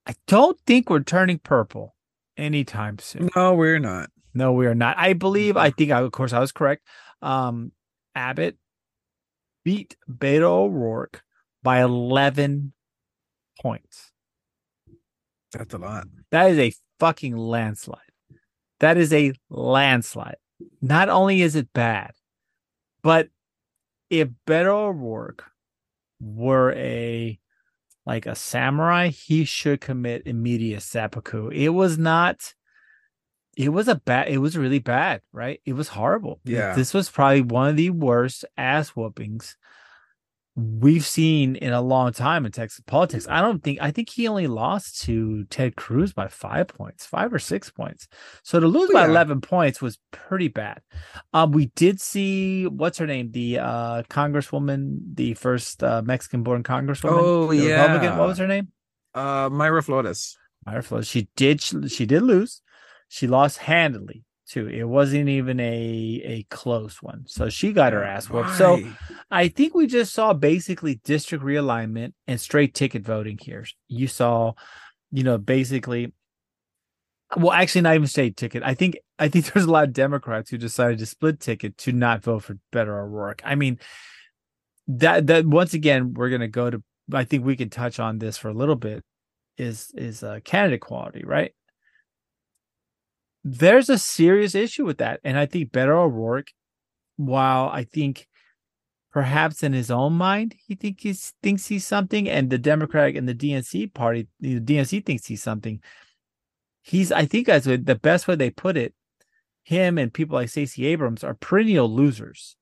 [SPEAKER 1] I don't think we're turning purple anytime soon.
[SPEAKER 2] No, we're not.
[SPEAKER 1] No, we are not. I believe, I think, I, of course, I was correct. Um, Abbott beat Beto O'Rourke by 11 points.
[SPEAKER 2] That's a lot.
[SPEAKER 1] That is a fucking landslide. That is a landslide. Not only is it bad, but if Beto O'Rourke were a like a samurai, he should commit immediate seppuku. It was not it was a bad it was really bad, right? It was horrible.
[SPEAKER 2] Yeah.
[SPEAKER 1] This was probably one of the worst ass whoopings we've seen in a long time in Texas politics. I don't think I think he only lost to Ted Cruz by five points, five or six points. So to lose by
[SPEAKER 2] Yeah.
[SPEAKER 1] eleven points was pretty bad. Um, we did see what's her name, the uh congresswoman, the first uh, Mexican born congresswoman.
[SPEAKER 2] Oh,
[SPEAKER 1] the Republican.
[SPEAKER 2] yeah.
[SPEAKER 1] What was her name?
[SPEAKER 2] Uh, Mayra Flores.
[SPEAKER 1] Mayra Flores. She did she did lose. She lost handily too. It wasn't even a a close one. So she got her ass whooped. So I think we just saw basically district realignment and straight ticket voting here. You saw, you know, basically well, actually not even straight ticket. I think I think (laughs) there's a lot of Democrats who decided to split ticket to not vote for Beto O'Rourke. I mean, that that once again we're gonna go to I think we can touch on this for a little bit is is uh candidate quality, right? There's a serious issue with that. And I think Beto O'Rourke, while I think perhaps in his own mind he think he's thinks he's something, and the Democratic and the DNC party, the DNC thinks he's something. He's, I think, as the best way they put it, him and people like Stacey Abrams are perennial losers.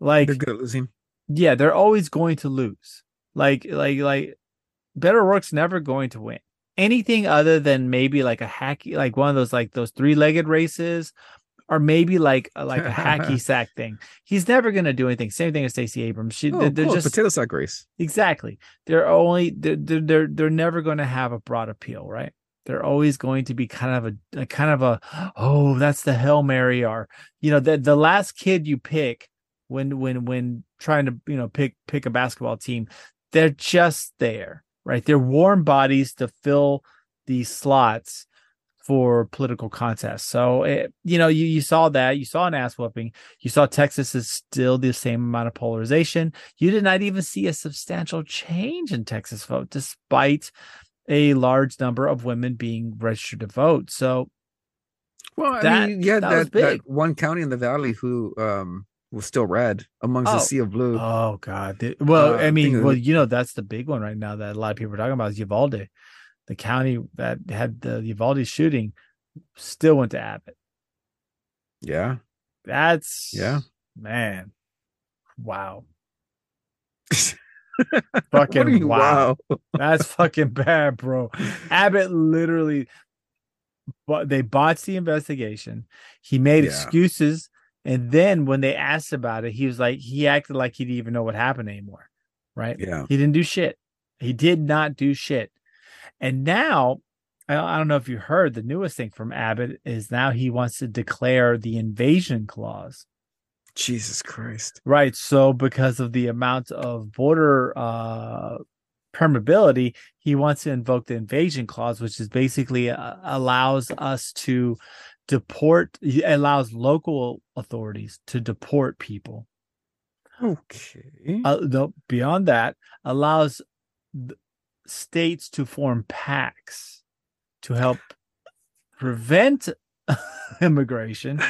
[SPEAKER 1] Like,
[SPEAKER 2] They're good at losing.
[SPEAKER 1] yeah, they're always going to lose. Like, like, like, Beto O'Rourke's never going to win anything other than maybe like a hacky, like one of those like those three legged races, or maybe like like a hacky (laughs) sack thing. He's never going to do anything. Same thing as Stacey Abrams. She,
[SPEAKER 2] Oh,
[SPEAKER 1] they're, they're
[SPEAKER 2] cool.
[SPEAKER 1] just
[SPEAKER 2] potato sack race.
[SPEAKER 1] exactly. They're only they're they're they're, they're never going to have a broad appeal, right? They're always going to be kind of a, a kind of a oh that's the hail mary or you know the the last kid you pick when when when trying to you know pick pick a basketball team they're just there right? They're warm bodies to fill these slots for political contests. So it, you know you, you saw that. You saw an ass whooping. You saw texas is still the same amount of polarization. You did not even see a substantial change in texas vote despite a large number of women being registered to vote. So
[SPEAKER 2] Well, I
[SPEAKER 1] That-
[SPEAKER 2] mean, yeah,
[SPEAKER 1] that
[SPEAKER 2] that, that,
[SPEAKER 1] big.
[SPEAKER 2] one county in the valley who um was still red amongst
[SPEAKER 1] Oh.
[SPEAKER 2] the sea of blue.
[SPEAKER 1] Oh God! Well,
[SPEAKER 2] Uh,
[SPEAKER 1] I mean, well, you know, that's the big one right now that a lot of people are talking about is Uvalde, the county that had the Uvalde shooting, still went to Abbott.
[SPEAKER 2] yeah.
[SPEAKER 1] That's
[SPEAKER 2] Yeah.
[SPEAKER 1] man, wow, (laughs) fucking
[SPEAKER 2] you-
[SPEAKER 1] wow. that's fucking (laughs) bad, bro. Abbott literally, but they botched the investigation. He made
[SPEAKER 2] Yeah.
[SPEAKER 1] excuses, and then when they asked about it, he was like, he acted like he didn't even know what happened anymore. Right?
[SPEAKER 2] Yeah.
[SPEAKER 1] He didn't do shit. He did not do shit. And now, I don't know if you heard the newest thing from Abbott is now he wants to declare the invasion clause.
[SPEAKER 2] Jesus Christ.
[SPEAKER 1] Right. So because of the amount of border uh permeability, he wants to invoke the invasion clause, which is basically uh, allows us to deport allows local authorities to deport people
[SPEAKER 2] Okay.
[SPEAKER 1] uh, no, beyond that, allows states to form pacts to help prevent (laughs) immigration.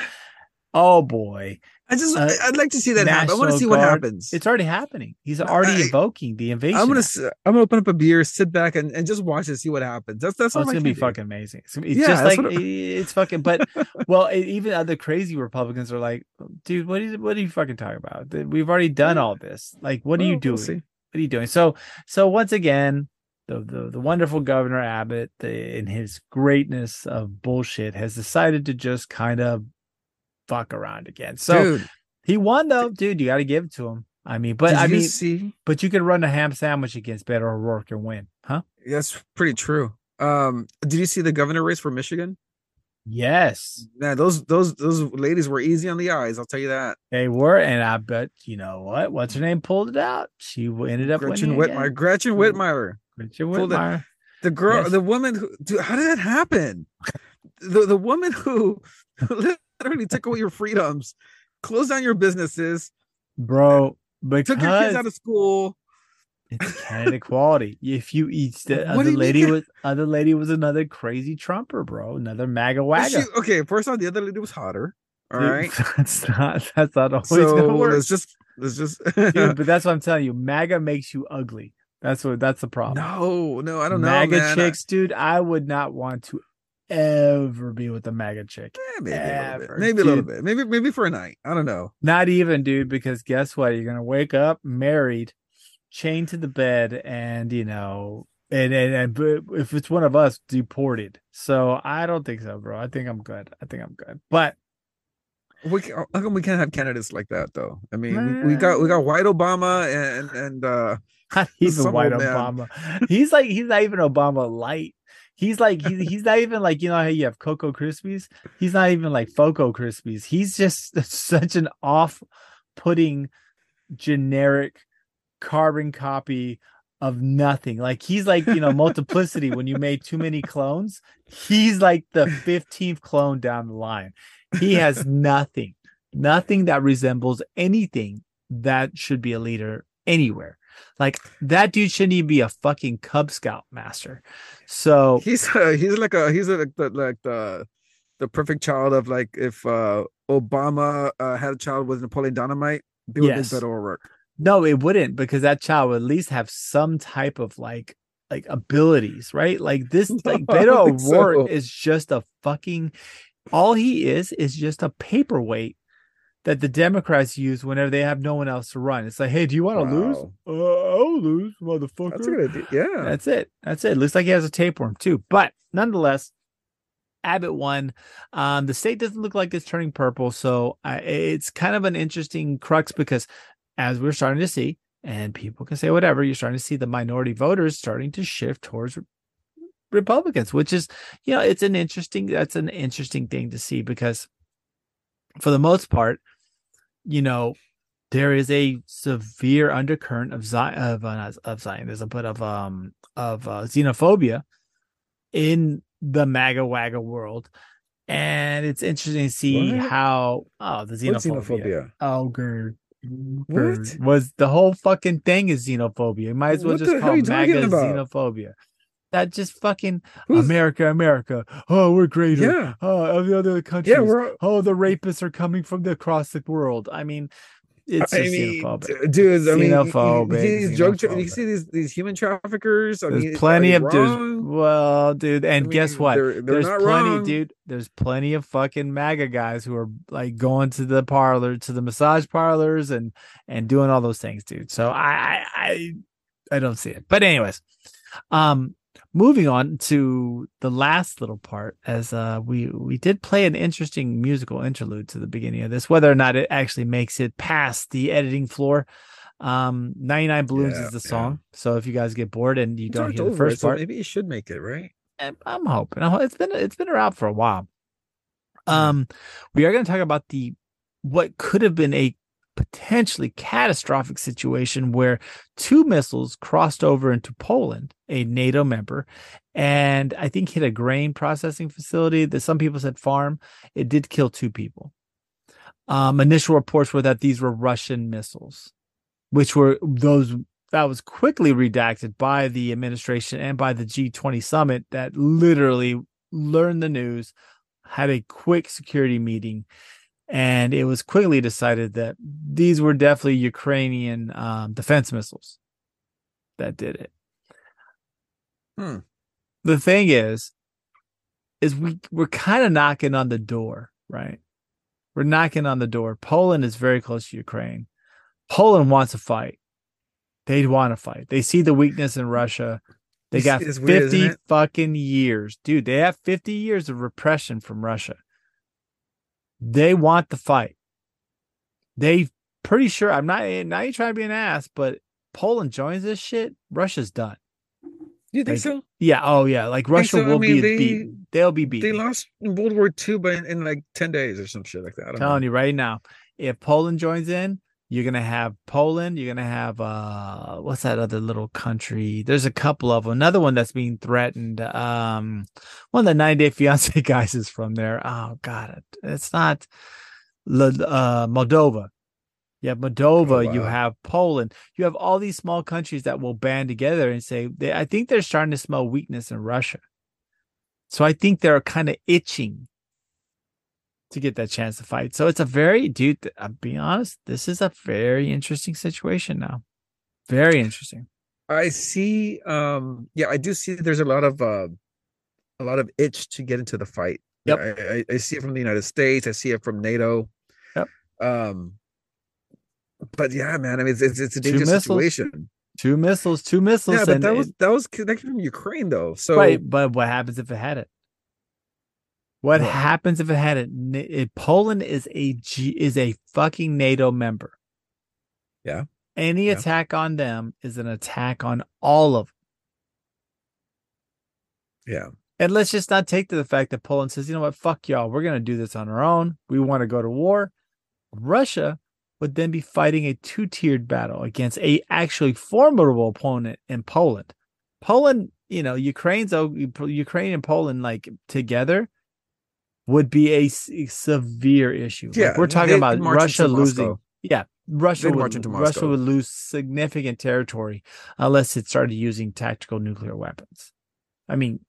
[SPEAKER 1] Oh boy,
[SPEAKER 2] I just
[SPEAKER 1] uh,
[SPEAKER 2] I'd like to see that happen. I want to see what happens.
[SPEAKER 1] it's already happening. He's already
[SPEAKER 2] I-
[SPEAKER 1] invoking the invasion.
[SPEAKER 2] I'm gonna
[SPEAKER 1] Act.
[SPEAKER 2] I'm gonna open up a beer, sit back, and, and just watch and see what happens. That's that's
[SPEAKER 1] Oh,
[SPEAKER 2] all
[SPEAKER 1] it's gonna be
[SPEAKER 2] do.
[SPEAKER 1] fucking amazing. It's, it's
[SPEAKER 2] Yeah,
[SPEAKER 1] just like it's fucking. But (laughs) well, e- even other crazy Republicans are like, dude, what is what are you fucking talking about? We've already done all this. Like, what are
[SPEAKER 2] Well,
[SPEAKER 1] you
[SPEAKER 2] we'll
[SPEAKER 1] doing? what are you doing? So, so once again, the the, the wonderful Governor Abbott, the, in his greatness of bullshit, has decided to just kind of fuck around again. So
[SPEAKER 2] Dude,
[SPEAKER 1] he won though, dude. You got to give it to him. I mean, but
[SPEAKER 2] did
[SPEAKER 1] I mean,
[SPEAKER 2] see?
[SPEAKER 1] but you could run a ham sandwich against Beto O'Rourke and win, huh?
[SPEAKER 2] That's pretty true. Um, did you see the governor race for Michigan?
[SPEAKER 1] Yes,
[SPEAKER 2] Man, those those those ladies were easy on the eyes. I'll tell you that.
[SPEAKER 1] they were, and I bet you know what? What's her name pulled it out. She ended up
[SPEAKER 2] Gretchen
[SPEAKER 1] winning Whitmer.
[SPEAKER 2] Gretchen Whitmer.
[SPEAKER 1] Gretchen. Whitmer.
[SPEAKER 2] The girl,
[SPEAKER 1] Yes.
[SPEAKER 2] the woman who dude, how did that happen? The the woman who (laughs) literally took away your freedoms, closed down your businesses,
[SPEAKER 1] bro.
[SPEAKER 2] But took your kids out of school.
[SPEAKER 1] It's candidate quality. If you eat the other lady was other lady was another crazy Trumper, bro. Another MAGA wagga.
[SPEAKER 2] okay, first off, the other lady was hotter. All
[SPEAKER 1] Dude,
[SPEAKER 2] right. (laughs)
[SPEAKER 1] That's not that's not always
[SPEAKER 2] So
[SPEAKER 1] gonna work.
[SPEAKER 2] let's just let's just (laughs)
[SPEAKER 1] Dude, but that's what I'm telling you. MAGA makes you ugly. That's what that's the problem.
[SPEAKER 2] No, no, I don't know.
[SPEAKER 1] MAGA chicks, dude. I would not want to ever be with a MAGA chick.
[SPEAKER 2] Eh, maybe a little bit.
[SPEAKER 1] Ever,
[SPEAKER 2] Maybe a little bit. Maybe maybe for a night. I don't know.
[SPEAKER 1] Not even, dude, because guess what? You're gonna wake up married, chained to the bed, and you know, and and, and if it's one of us, deported. So I don't think so, bro. I think I'm good. I think I'm good. But
[SPEAKER 2] We how come we can't have candidates like that though? I mean, we, we got we got white Obama and and uh (laughs)
[SPEAKER 1] not even white
[SPEAKER 2] man.
[SPEAKER 1] Obama. He's like he's not even Obama light. He's like he's, he's not even like you know how you have Cocoa Krispies. He's not even like Foco Krispies. He's just (laughs) such an off-putting, generic carbon copy of nothing. Like he's like you know (laughs) multiplicity when you made too many clones. He's like the fifteenth clone down the line. He has (laughs) nothing, nothing that resembles anything that should be a leader anywhere. Like that dude shouldn't even be a fucking Cub Scout master. So
[SPEAKER 2] he's uh, (laughs) he's like a he's a, like the like the the perfect child of like if uh Obama uh, had a child with Napoleon Dynamite, they would
[SPEAKER 1] Yes.
[SPEAKER 2] better work.
[SPEAKER 1] no, it wouldn't because that child would at least have some type of like like abilities, right? Like this,
[SPEAKER 2] No, (laughs)
[SPEAKER 1] like Beto O'Rourke
[SPEAKER 2] so.
[SPEAKER 1] is just a fucking. All he is is just a paperweight that the Democrats use whenever they have no one else to run. It's like, hey, do you want to lose?
[SPEAKER 2] Wow.
[SPEAKER 1] Uh, I'll lose, motherfucker.
[SPEAKER 2] That's a good idea. Yeah.
[SPEAKER 1] That's it. That's it. Looks like he has a tapeworm too. But nonetheless, Abbott won. Um, the state doesn't look like it's turning purple, so I, it's kind of an interesting crux because, as we're starting to see, and people can say whatever, you're starting to see the minority voters starting to shift towards Republicans, which is, you know, it's an interesting. That's an interesting thing to see because, for the most part, you know, there is a severe undercurrent of Zion, of, uh, of Zionism, but of um of uh, xenophobia in the MAGA WAGA world, and it's interesting to see
[SPEAKER 2] What?
[SPEAKER 1] how oh the xenophobia.
[SPEAKER 2] xenophobia?
[SPEAKER 1] Oh, gird.
[SPEAKER 2] What?
[SPEAKER 1] Was the whole fucking thing is xenophobia? You might as well
[SPEAKER 2] What
[SPEAKER 1] just call MAGA xenophobia. That just fucking
[SPEAKER 2] Who's-
[SPEAKER 1] America, America. Oh, we're greater.
[SPEAKER 2] Yeah.
[SPEAKER 1] Oh, the other countries.
[SPEAKER 2] Yeah, we're
[SPEAKER 1] oh, the rapists are coming from the across the world. I mean, it's
[SPEAKER 2] I mean,
[SPEAKER 1] xenophobic.
[SPEAKER 2] dude. I mean, you-
[SPEAKER 1] Xenophobic,
[SPEAKER 2] these drug. Tra- you see these these human traffickers. I
[SPEAKER 1] There's
[SPEAKER 2] mean,
[SPEAKER 1] plenty of
[SPEAKER 2] dudes.
[SPEAKER 1] well, dude, and
[SPEAKER 2] I
[SPEAKER 1] guess what?
[SPEAKER 2] They're, they're
[SPEAKER 1] there's plenty,
[SPEAKER 2] wrong.
[SPEAKER 1] dude. There's plenty of fucking MAGA guys who are like going to the parlor, to the massage parlors, and and doing all those things, dude. So I I I, I don't see it. But anyways, um, moving on to the last little part, as uh we we did play an interesting musical interlude to the beginning of this, whether or not it actually makes it past the editing floor. Um, 99 Balloons
[SPEAKER 2] Yeah,
[SPEAKER 1] is the
[SPEAKER 2] yeah.
[SPEAKER 1] song. So if you guys get bored and you
[SPEAKER 2] It's
[SPEAKER 1] don't hear the first part,
[SPEAKER 2] maybe it should make it right.
[SPEAKER 1] I'm- I'm hoping. It's been it's been around for a while. Um, we are going to talk about the what could have been a potentially catastrophic situation where two missiles crossed over into Poland, a NATO member, and I think hit a grain processing facility. That some people said farm. It did kill two people. Um, initial reports were that these were Russian missiles, which were those that was quickly redacted by the administration and by the G20 summit that literally learned the news, had a quick security meeting, and it was quickly decided that these were definitely Ukrainian um, defense missiles that did it.
[SPEAKER 2] Hmm.
[SPEAKER 1] The thing is, is we we're kind of knocking on the door, right? We're knocking on the door. Poland is very close to Ukraine. Poland wants to fight. They want to fight. They see the weakness in Russia. They got
[SPEAKER 2] it's weird,
[SPEAKER 1] 50
[SPEAKER 2] it?
[SPEAKER 1] fucking years. Dude, they have 50 years of repression from Russia. They want the fight. They pretty sure I'm not not even trying to be an ass, but Poland joins this shit, Russia's done.
[SPEAKER 2] You think
[SPEAKER 1] Like,
[SPEAKER 2] so?
[SPEAKER 1] Yeah, oh yeah, like Russia
[SPEAKER 2] so. I
[SPEAKER 1] will
[SPEAKER 2] mean,
[SPEAKER 1] be
[SPEAKER 2] they-
[SPEAKER 1] beaten. They'll be beaten.
[SPEAKER 2] They lost in World War II, but in, in like ten days or some shit like that. I don't
[SPEAKER 1] telling
[SPEAKER 2] know.
[SPEAKER 1] you right now, if Poland joins in, you're gonna have Poland. You're gonna have uh, what's that other little country? There's a couple of them. Another one that's being threatened. Um, one of the 90 Day (laughs) Fiance guys is from there. Oh God, it's not uh, Moldova. Yeah, Moldova.
[SPEAKER 2] Oh,
[SPEAKER 1] You have Poland. You have all these small countries that will band together and say. They, I think they're starting to smell weakness in Russia. So I think they're kind of itching to get that chance to fight. So it's a very, dude, I'll be honest, this is a very interesting situation now. Very interesting.
[SPEAKER 2] I see. Um, yeah, I do see. There's a lot of uh, a lot of itch to get into the fight.
[SPEAKER 1] Yep.
[SPEAKER 2] I, I, I see it from the United States. I see it from NATO.
[SPEAKER 1] Yep.
[SPEAKER 2] Um, but yeah, man. I mean, it's it's, it's a
[SPEAKER 1] Two
[SPEAKER 2] dangerous
[SPEAKER 1] missiles.
[SPEAKER 2] situation.
[SPEAKER 1] Two missiles, two missiles.
[SPEAKER 2] Yeah, but that was that was connected from Ukraine though. So
[SPEAKER 1] right. But what happens if it had it? What,
[SPEAKER 2] What?
[SPEAKER 1] happens if it had it? Poland is a G, is a fucking NATO member.
[SPEAKER 2] Yeah.
[SPEAKER 1] Any
[SPEAKER 2] Yeah.
[SPEAKER 1] attack on them is an attack on all of them.
[SPEAKER 2] yeah,
[SPEAKER 1] And let's just not take to the fact that Poland says, you know what, fuck y'all, we're gonna do this on our own. We want to go to war. Russia would then be fighting a two-tiered battle against a actually formidable opponent in Poland. Poland, you know, Ukraine's Ukraine and Poland like together would be a severe issue. Like,
[SPEAKER 2] Yeah,
[SPEAKER 1] we're talking about Russia losing.
[SPEAKER 2] Moscow.
[SPEAKER 1] Yeah, Russia
[SPEAKER 2] They'd march
[SPEAKER 1] would,
[SPEAKER 2] into
[SPEAKER 1] Russia would lose significant territory unless it started using tactical nuclear weapons. I mean,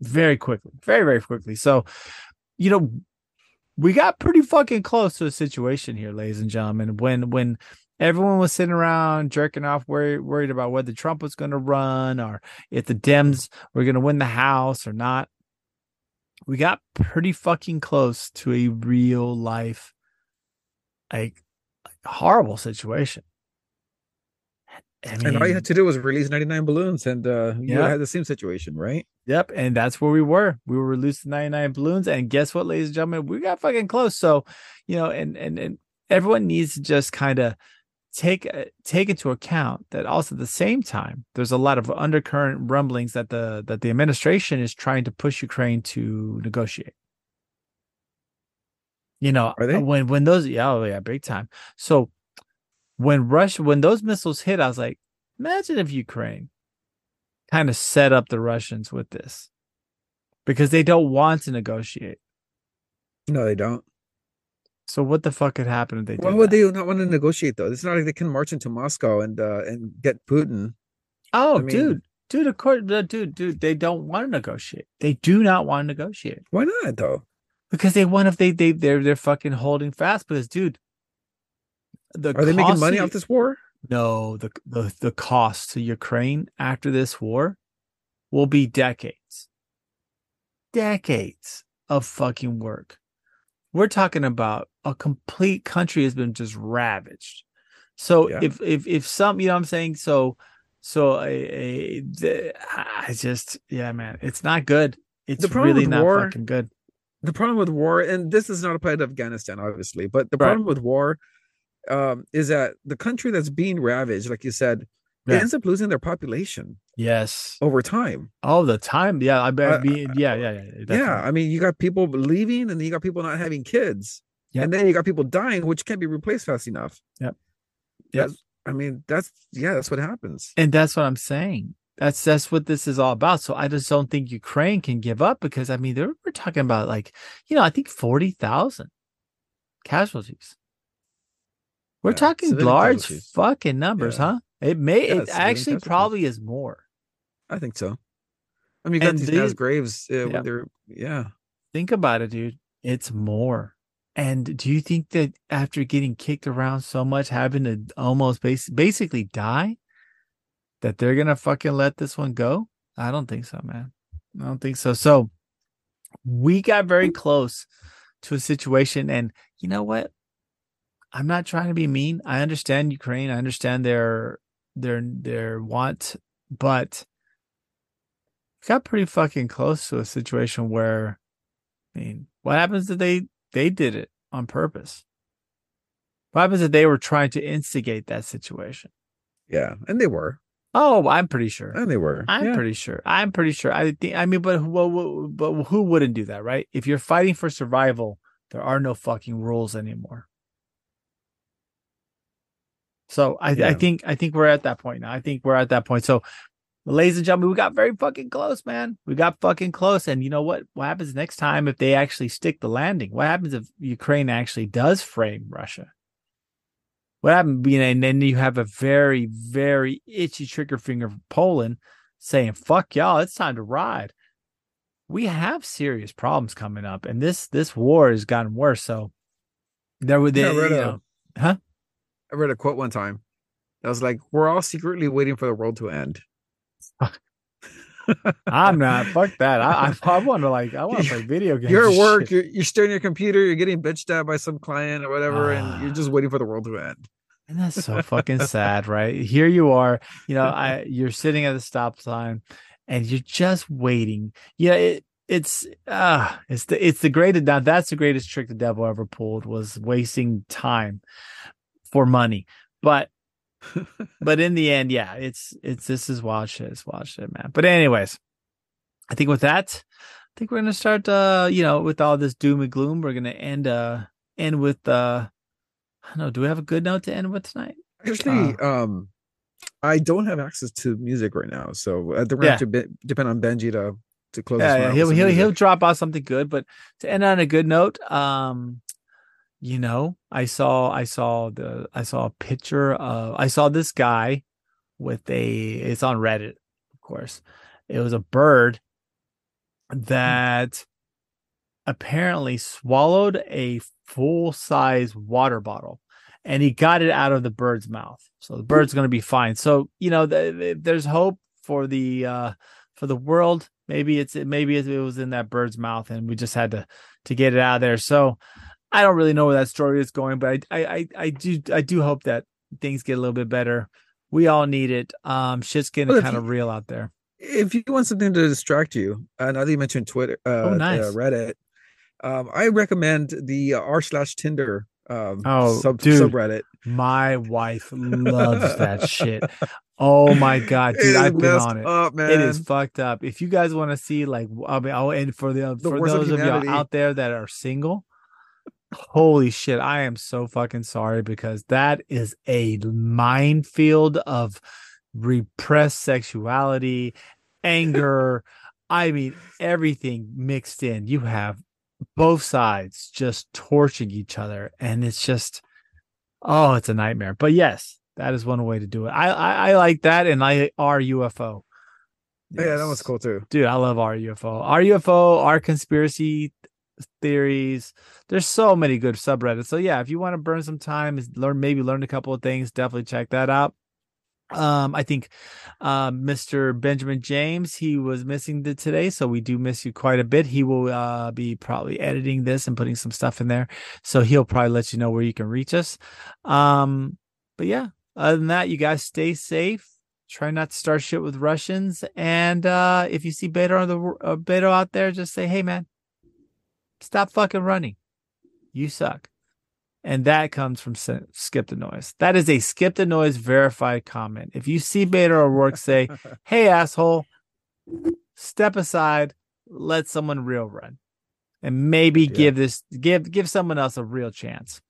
[SPEAKER 1] very quickly, very very quickly. So, you know, we got pretty fucking close to a situation here, ladies and gentlemen. When when everyone was sitting around jerking off, worried worried about whether Trump was going to run or if the Dems were going to win the House or not, we got pretty fucking close to a real life, like horrible situation. I
[SPEAKER 2] and all you had to do was release 99 balloons, and uh, you
[SPEAKER 1] Yeah.
[SPEAKER 2] had the same situation, right?
[SPEAKER 1] Yep, and that's where we were. We were releasing 99 balloons, and guess what, ladies and gentlemen, we got fucking close. So, you know, and and and everyone needs to just kind of take uh, take into account that also at the same time, there's a lot of undercurrent rumblings that the that the administration is trying to push Ukraine to negotiate. You know,
[SPEAKER 2] Are they?
[SPEAKER 1] when when those yeah, oh yeah, big time. So when Russia when those missiles hit, I was like, imagine if Ukraine kind of set up the Russians with this because they don't want to negotiate.
[SPEAKER 2] No, they don't.
[SPEAKER 1] So what the fuck could happen if they
[SPEAKER 2] Why would
[SPEAKER 1] that?
[SPEAKER 2] they not want to negotiate though? It's not like they can march into Moscow and uh, and get Putin.
[SPEAKER 1] Oh,
[SPEAKER 2] I mean-
[SPEAKER 1] dude, dude, of course, dude, dude, they don't want to negotiate. They do not want to negotiate
[SPEAKER 2] Why not though?
[SPEAKER 1] because they want if they they they're they're fucking holding fast. Because, dude, the
[SPEAKER 2] Are they making money off this war?
[SPEAKER 1] No, the the the cost to Ukraine after this war will be decades. Decades of fucking work. We're talking about a complete country has been just ravaged. So
[SPEAKER 2] Yeah.
[SPEAKER 1] if if if some, you know what I'm saying? So so a, a the, I just yeah, man, it's not good. It's really not
[SPEAKER 2] war-
[SPEAKER 1] fucking good.
[SPEAKER 2] The problem with war, and this is not applied to Afghanistan, obviously, but the
[SPEAKER 1] Right.
[SPEAKER 2] problem with war um, is that the country that's being ravaged, like you said,
[SPEAKER 1] Yeah.
[SPEAKER 2] it ends up losing their population
[SPEAKER 1] Yes.
[SPEAKER 2] over time.
[SPEAKER 1] All the time. Yeah, I bet.
[SPEAKER 2] Uh,
[SPEAKER 1] be, yeah, yeah, yeah.
[SPEAKER 2] Yeah. I mean, you got people leaving, and you got people not having kids,
[SPEAKER 1] Yep.
[SPEAKER 2] and then you got people dying, which can't be replaced fast enough.
[SPEAKER 1] Yep. Yep.
[SPEAKER 2] That's- I mean, that's yeah, that's what happens.
[SPEAKER 1] And that's what I'm saying. That's that's what this is all about. So I just don't think Ukraine can give up because I mean they're, we're talking about like you know I think forty thousand casualties. We're
[SPEAKER 2] Yeah,
[SPEAKER 1] talking large
[SPEAKER 2] casualties.
[SPEAKER 1] fucking numbers,
[SPEAKER 2] Yeah.
[SPEAKER 1] huh? It may
[SPEAKER 2] Yeah,
[SPEAKER 1] it actually
[SPEAKER 2] casualties.
[SPEAKER 1] probably is more.
[SPEAKER 2] I think so. I mean, you got these
[SPEAKER 1] these-
[SPEAKER 2] graves uh,
[SPEAKER 1] Yeah.
[SPEAKER 2] when they're yeah.
[SPEAKER 1] Think about it, dude. It's more. And do you think that after getting kicked around so much, having to almost bas- basically die, that they're gonna fucking let this one go? I don't think so, man. I don't think so. So we got very mm. close to a situation, and you know what? I'm not trying to be mean. I understand Ukraine. I understand their their their want, but got pretty fucking close to a situation where I mean, what happens if they they did it on purpose? What happens if they were trying to instigate that situation?
[SPEAKER 2] Yeah, and they were,
[SPEAKER 1] Oh, I'm pretty sure.
[SPEAKER 2] and they were.
[SPEAKER 1] I'm
[SPEAKER 2] yeah.
[SPEAKER 1] pretty sure. I'm pretty sure. I think. I mean, but who, but who wouldn't do that, right? If you're fighting for survival, there are no fucking rules anymore. So I, I think I think we're at that point now. I think we're at that point. So, ladies and gentlemen, we got very fucking close, man. We got fucking close. And you know what? What happens next time if they actually stick the landing? What happens if Ukraine actually does frame Russia? What happened? You know, and then you have a very, very itchy trigger finger from Poland saying, fuck y'all, it's time to ride. We have serious problems coming up, and this this war has gotten worse. So there would
[SPEAKER 2] Yeah, I
[SPEAKER 1] you
[SPEAKER 2] a-
[SPEAKER 1] know, huh?
[SPEAKER 2] I read a quote one time I was like, we're all secretly waiting for the world to end.
[SPEAKER 1] I'm not. Fuck that. I I, I want to like. I want to (laughs) play video games.
[SPEAKER 2] You're at work.
[SPEAKER 1] shit.
[SPEAKER 2] You're, you're staring at your computer. You're getting bitched at by some client or whatever, and you're just waiting for the world to end.
[SPEAKER 1] And that's so fucking sad, right? Here you are, you know, I (laughs) you're sitting at the stop sign and you're just waiting. Yeah, it, it's uh it's the it's the greatest now that's the greatest trick the devil ever pulled was wasting time for money. But but in the end, yeah, it's it's this is wild shit. It's wild shit, man. But anyways, I think with that, I think we're gonna start uh, you know, with all this doom and gloom, we're gonna end uh end with uh I don't know, do we have a good note to end with tonight?
[SPEAKER 2] Actually, um, I don't have access to music right now, so think we're
[SPEAKER 1] Yeah.
[SPEAKER 2] to be, depend on Benji to to close.
[SPEAKER 1] yeah, yeah he'll he'll he'll drop out something good. But to end on a good note, um, you know, I saw I saw the I saw a picture of I saw this guy with a it's on Reddit, of course. It was a bird that apparently swallowed a full size water bottle and he got it out of the bird's mouth. So the bird's going to be fine. So, you know, th- th- there's hope for the uh for the world. Maybe it's maybe it was in that bird's mouth and we just had to to get it out of there. So, I don't really know where that story is going, but I I I, I do I do hope that things get a little bit better. We all need it. Um shit's getting
[SPEAKER 2] Well,
[SPEAKER 1] kind of real out there.
[SPEAKER 2] if you want something to distract you, uh, now that you mentioned Twitter, uh,
[SPEAKER 1] Oh, nice.
[SPEAKER 2] uh, Reddit, um, I recommend the uh, r slash Tinder um,
[SPEAKER 1] Oh,
[SPEAKER 2] sub
[SPEAKER 1] dude.
[SPEAKER 2] subreddit.
[SPEAKER 1] My wife loves (laughs) that shit. Oh my god, dude, I've been on it.
[SPEAKER 2] Up, man.
[SPEAKER 1] It is fucked up. If you guys want to see, like, I mean, oh, and for the,
[SPEAKER 2] The
[SPEAKER 1] for
[SPEAKER 2] worst of
[SPEAKER 1] those of y'all out there that are single, holy shit, I am so fucking sorry because that is a minefield of repressed sexuality, anger. I mean, everything mixed in. You have both sides just torching each other, and it's just, oh, it's a nightmare. But yes, that is one way to do it. I I, I like that, and I are UFO.
[SPEAKER 2] Oh, yeah, that was cool too.
[SPEAKER 1] Dude, I love our UFO. Our UFO, our conspiracy theories. There's so many good subreddits. So yeah, if you want to burn some time, learn maybe learn a couple of things, definitely check that out. Um, I think um Mr. Benjamin James, he was missing the today, so we do miss you quite a bit. He will uh be probably editing this and putting some stuff in there. So he'll probably let you know where you can reach us. Um, but yeah, other than that, you guys stay safe. Try not to start shit with Russians. And uh, if you see Beto on the uh, Beto out there, just say, "Hey, man, stop fucking running. You suck." And that comes from Skip the Noise. That is a Skip the Noise verified comment. If you see Beto O'Rourke say, (laughs) "Hey, asshole, step aside, let someone real run." And maybe
[SPEAKER 2] Yeah.
[SPEAKER 1] give this give give someone else a real chance.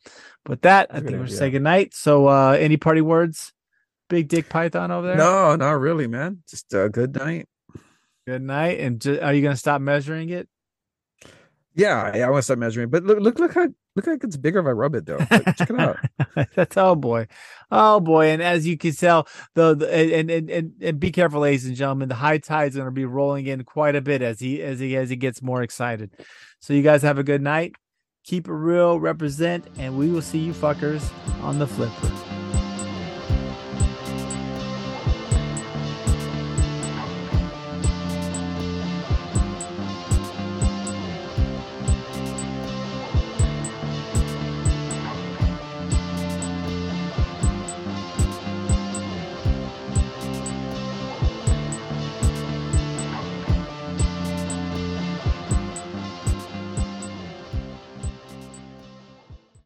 [SPEAKER 1] With that, I think we're
[SPEAKER 2] idea.
[SPEAKER 1] say goodnight. So uh any party words? Big Dick Python over there.
[SPEAKER 2] No, not really, man. Just a good night.
[SPEAKER 1] Good night. And ju- are you gonna stop measuring it?
[SPEAKER 2] Yeah, yeah. I want to start measuring, but look, look, look how look like it's bigger if I rub it though. Check it out. (laughs)
[SPEAKER 1] That's oh boy, oh boy. And as you can tell, the, the and, and and and be careful, ladies and gentlemen. The high tide's going to be rolling in quite a bit as he as he as he gets more excited. So you guys have a good night. Keep it real, represent, and we will see you fuckers on the flipper.